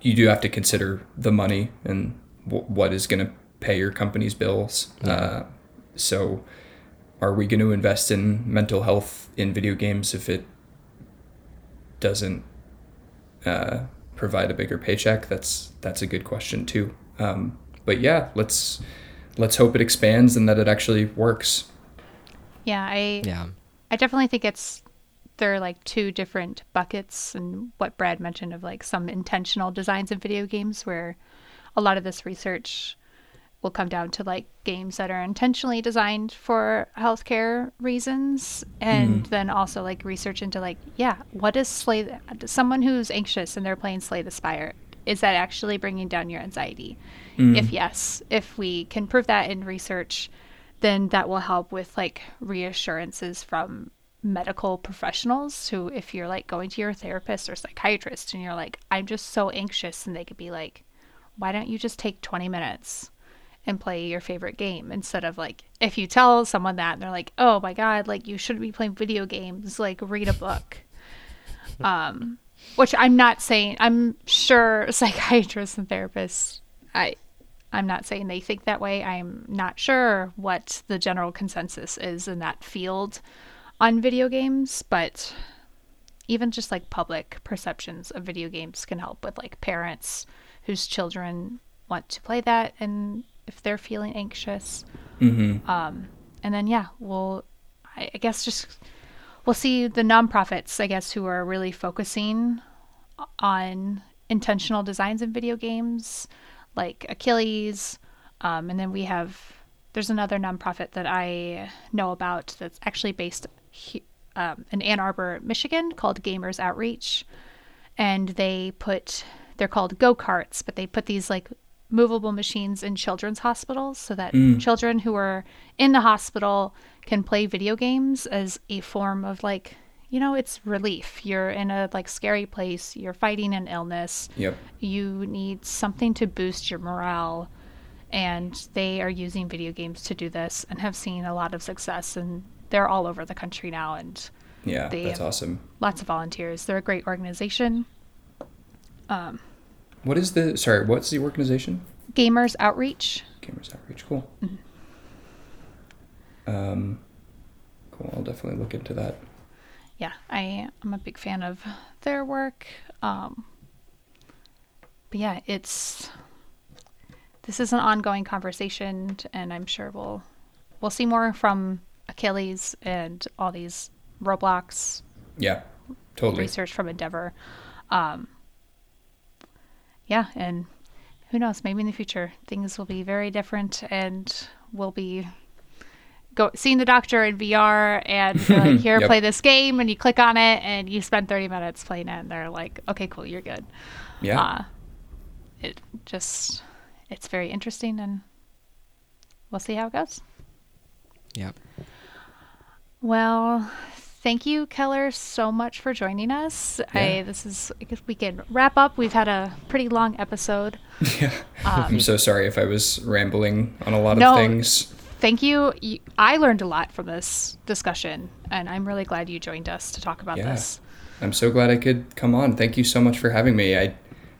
you do have to consider the money and w- what is going to pay your company's bills. Uh, so, are we going to invest in mental health in video games if it doesn't uh, provide a bigger paycheck? That's that's a good question too. Um, but yeah, let's let's hope it expands and that it actually works. Yeah, I yeah I definitely think it's there are like two different buckets and what Brad mentioned of like some intentional designs in video games where a lot of this research will come down to like games that are intentionally designed for healthcare reasons and mm-hmm. then also like research into like yeah what is slay the- someone who's anxious and they're playing slay the spire is that actually bringing down your anxiety? If mm-hmm. yes if we can prove that in research then that will help with like reassurances from medical professionals who if you're like going to your therapist or psychiatrist and you're like i'm just so anxious and they could be like why don't you just take 20 minutes and play your favorite game instead of like if you tell someone that and they're like oh my god like you shouldn't be playing video games like read a book. Um which i'm not saying i'm sure psychiatrists and therapists i i'm not saying they think that way. I'm not sure what the general consensus is in that field on video games but even just like public perceptions of video games can help with like parents whose children want to play that and if they're feeling anxious. Um and then yeah we'll I, I guess just we'll see the nonprofits i guess who are really focusing on intentional designs in video games like Akili. Um, and then we have there's another nonprofit that i know about that's actually based he, um, in ann arbor michigan called gamers outreach. And they put they're called go-karts but they put these like movable machines in children's hospitals so that mm. children who are in the hospital can play video games as a form of like you know it's relief. You're in a like scary place. You're fighting an illness. Yep. you need something to boost your morale. And they are using video games to do this and have seen a lot of success. And they're all over the country now and Yeah, that's awesome. lots of volunteers. They're a great organization um, What is the sorry? What's the organization? gamers outreach Gamers Outreach. Cool. Mm-hmm. Um, cool. I'll definitely look into that. yeah i i'm a big fan of their work um but yeah it's this is an ongoing conversation and i'm sure we'll we'll see more from Akili and all these roblox Yeah, totally. research from endeavor um yeah and who knows maybe in the future things will be very different and we'll be go seeing the doctor in vr and like here Yep. play this game and you click on it and you spend 30 minutes playing it and they're like okay cool you're good Yeah. uh it just it's very interesting and we'll see how it goes Yep. Well, thank you, Keller, so much for joining us. I this is I guess we can wrap up. We've had a pretty long episode. yeah. Um, I'm so sorry if I was rambling on a lot No. of things. Thank you. you. I learned a lot from this discussion, and I'm really glad you joined us to talk about Yeah. this. I'm so glad I could come on. Thank you so much for having me. I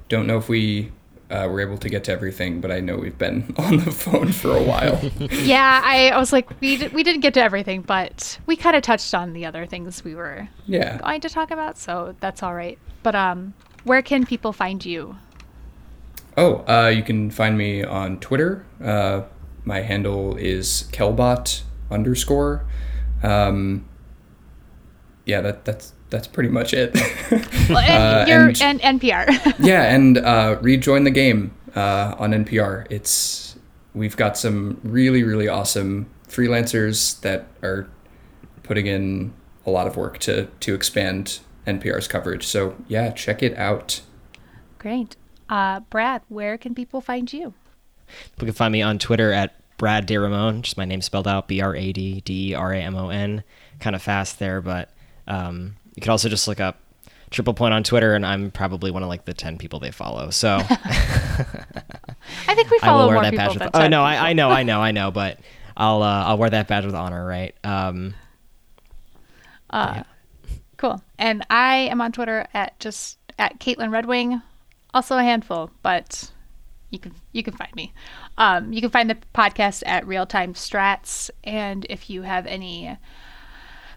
don't know if we uh, were able to get to everything, but I know we've been on the phone for a while. yeah, I, I was like, we, d- we didn't get to everything, but we kind of touched on the other things we were yeah. going to talk about, so that's all right. But um, where can people find you? Oh, uh, you can find me on Twitter. Uh, my handle is kelbot underscore. Um, yeah, that that's that's pretty much it. Well, and Uh, you're and- and NPR. yeah, and uh, rejoin the game uh, on NPR. It's we've got some really really awesome freelancers that are putting in a lot of work to to expand NPR's coverage. So yeah, check it out. Great. Uh, Brad, where can people find you? You can find me on Twitter at Brad De Ramon, just my name spelled out B R A D D E R A M O N. Kind of fast there, but um, you could also just look up Triple Point on Twitter, and I'm probably one of like the ten people they follow. So I think we I follow will wear more that people badge. With, oh no. I, I know, I know, I know, but I'll uh, I'll wear that badge with honor, right? Um, Uh, Cool. And I am on Twitter at just at Kaitlyn Red Wing, also a handful, but you can you can find me. Um, you can find the podcast at Real Time Strats, and if you have any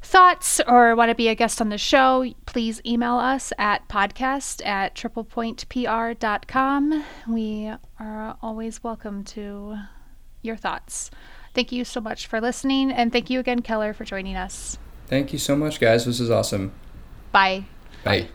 thoughts or want to be a guest on the show, please email us at podcast at triplepointpr.com. We are always welcome to your thoughts. Thank you so much for listening, and thank you again, Keller, for joining us. Thank you so much, guys. This is awesome. Bye. Bye.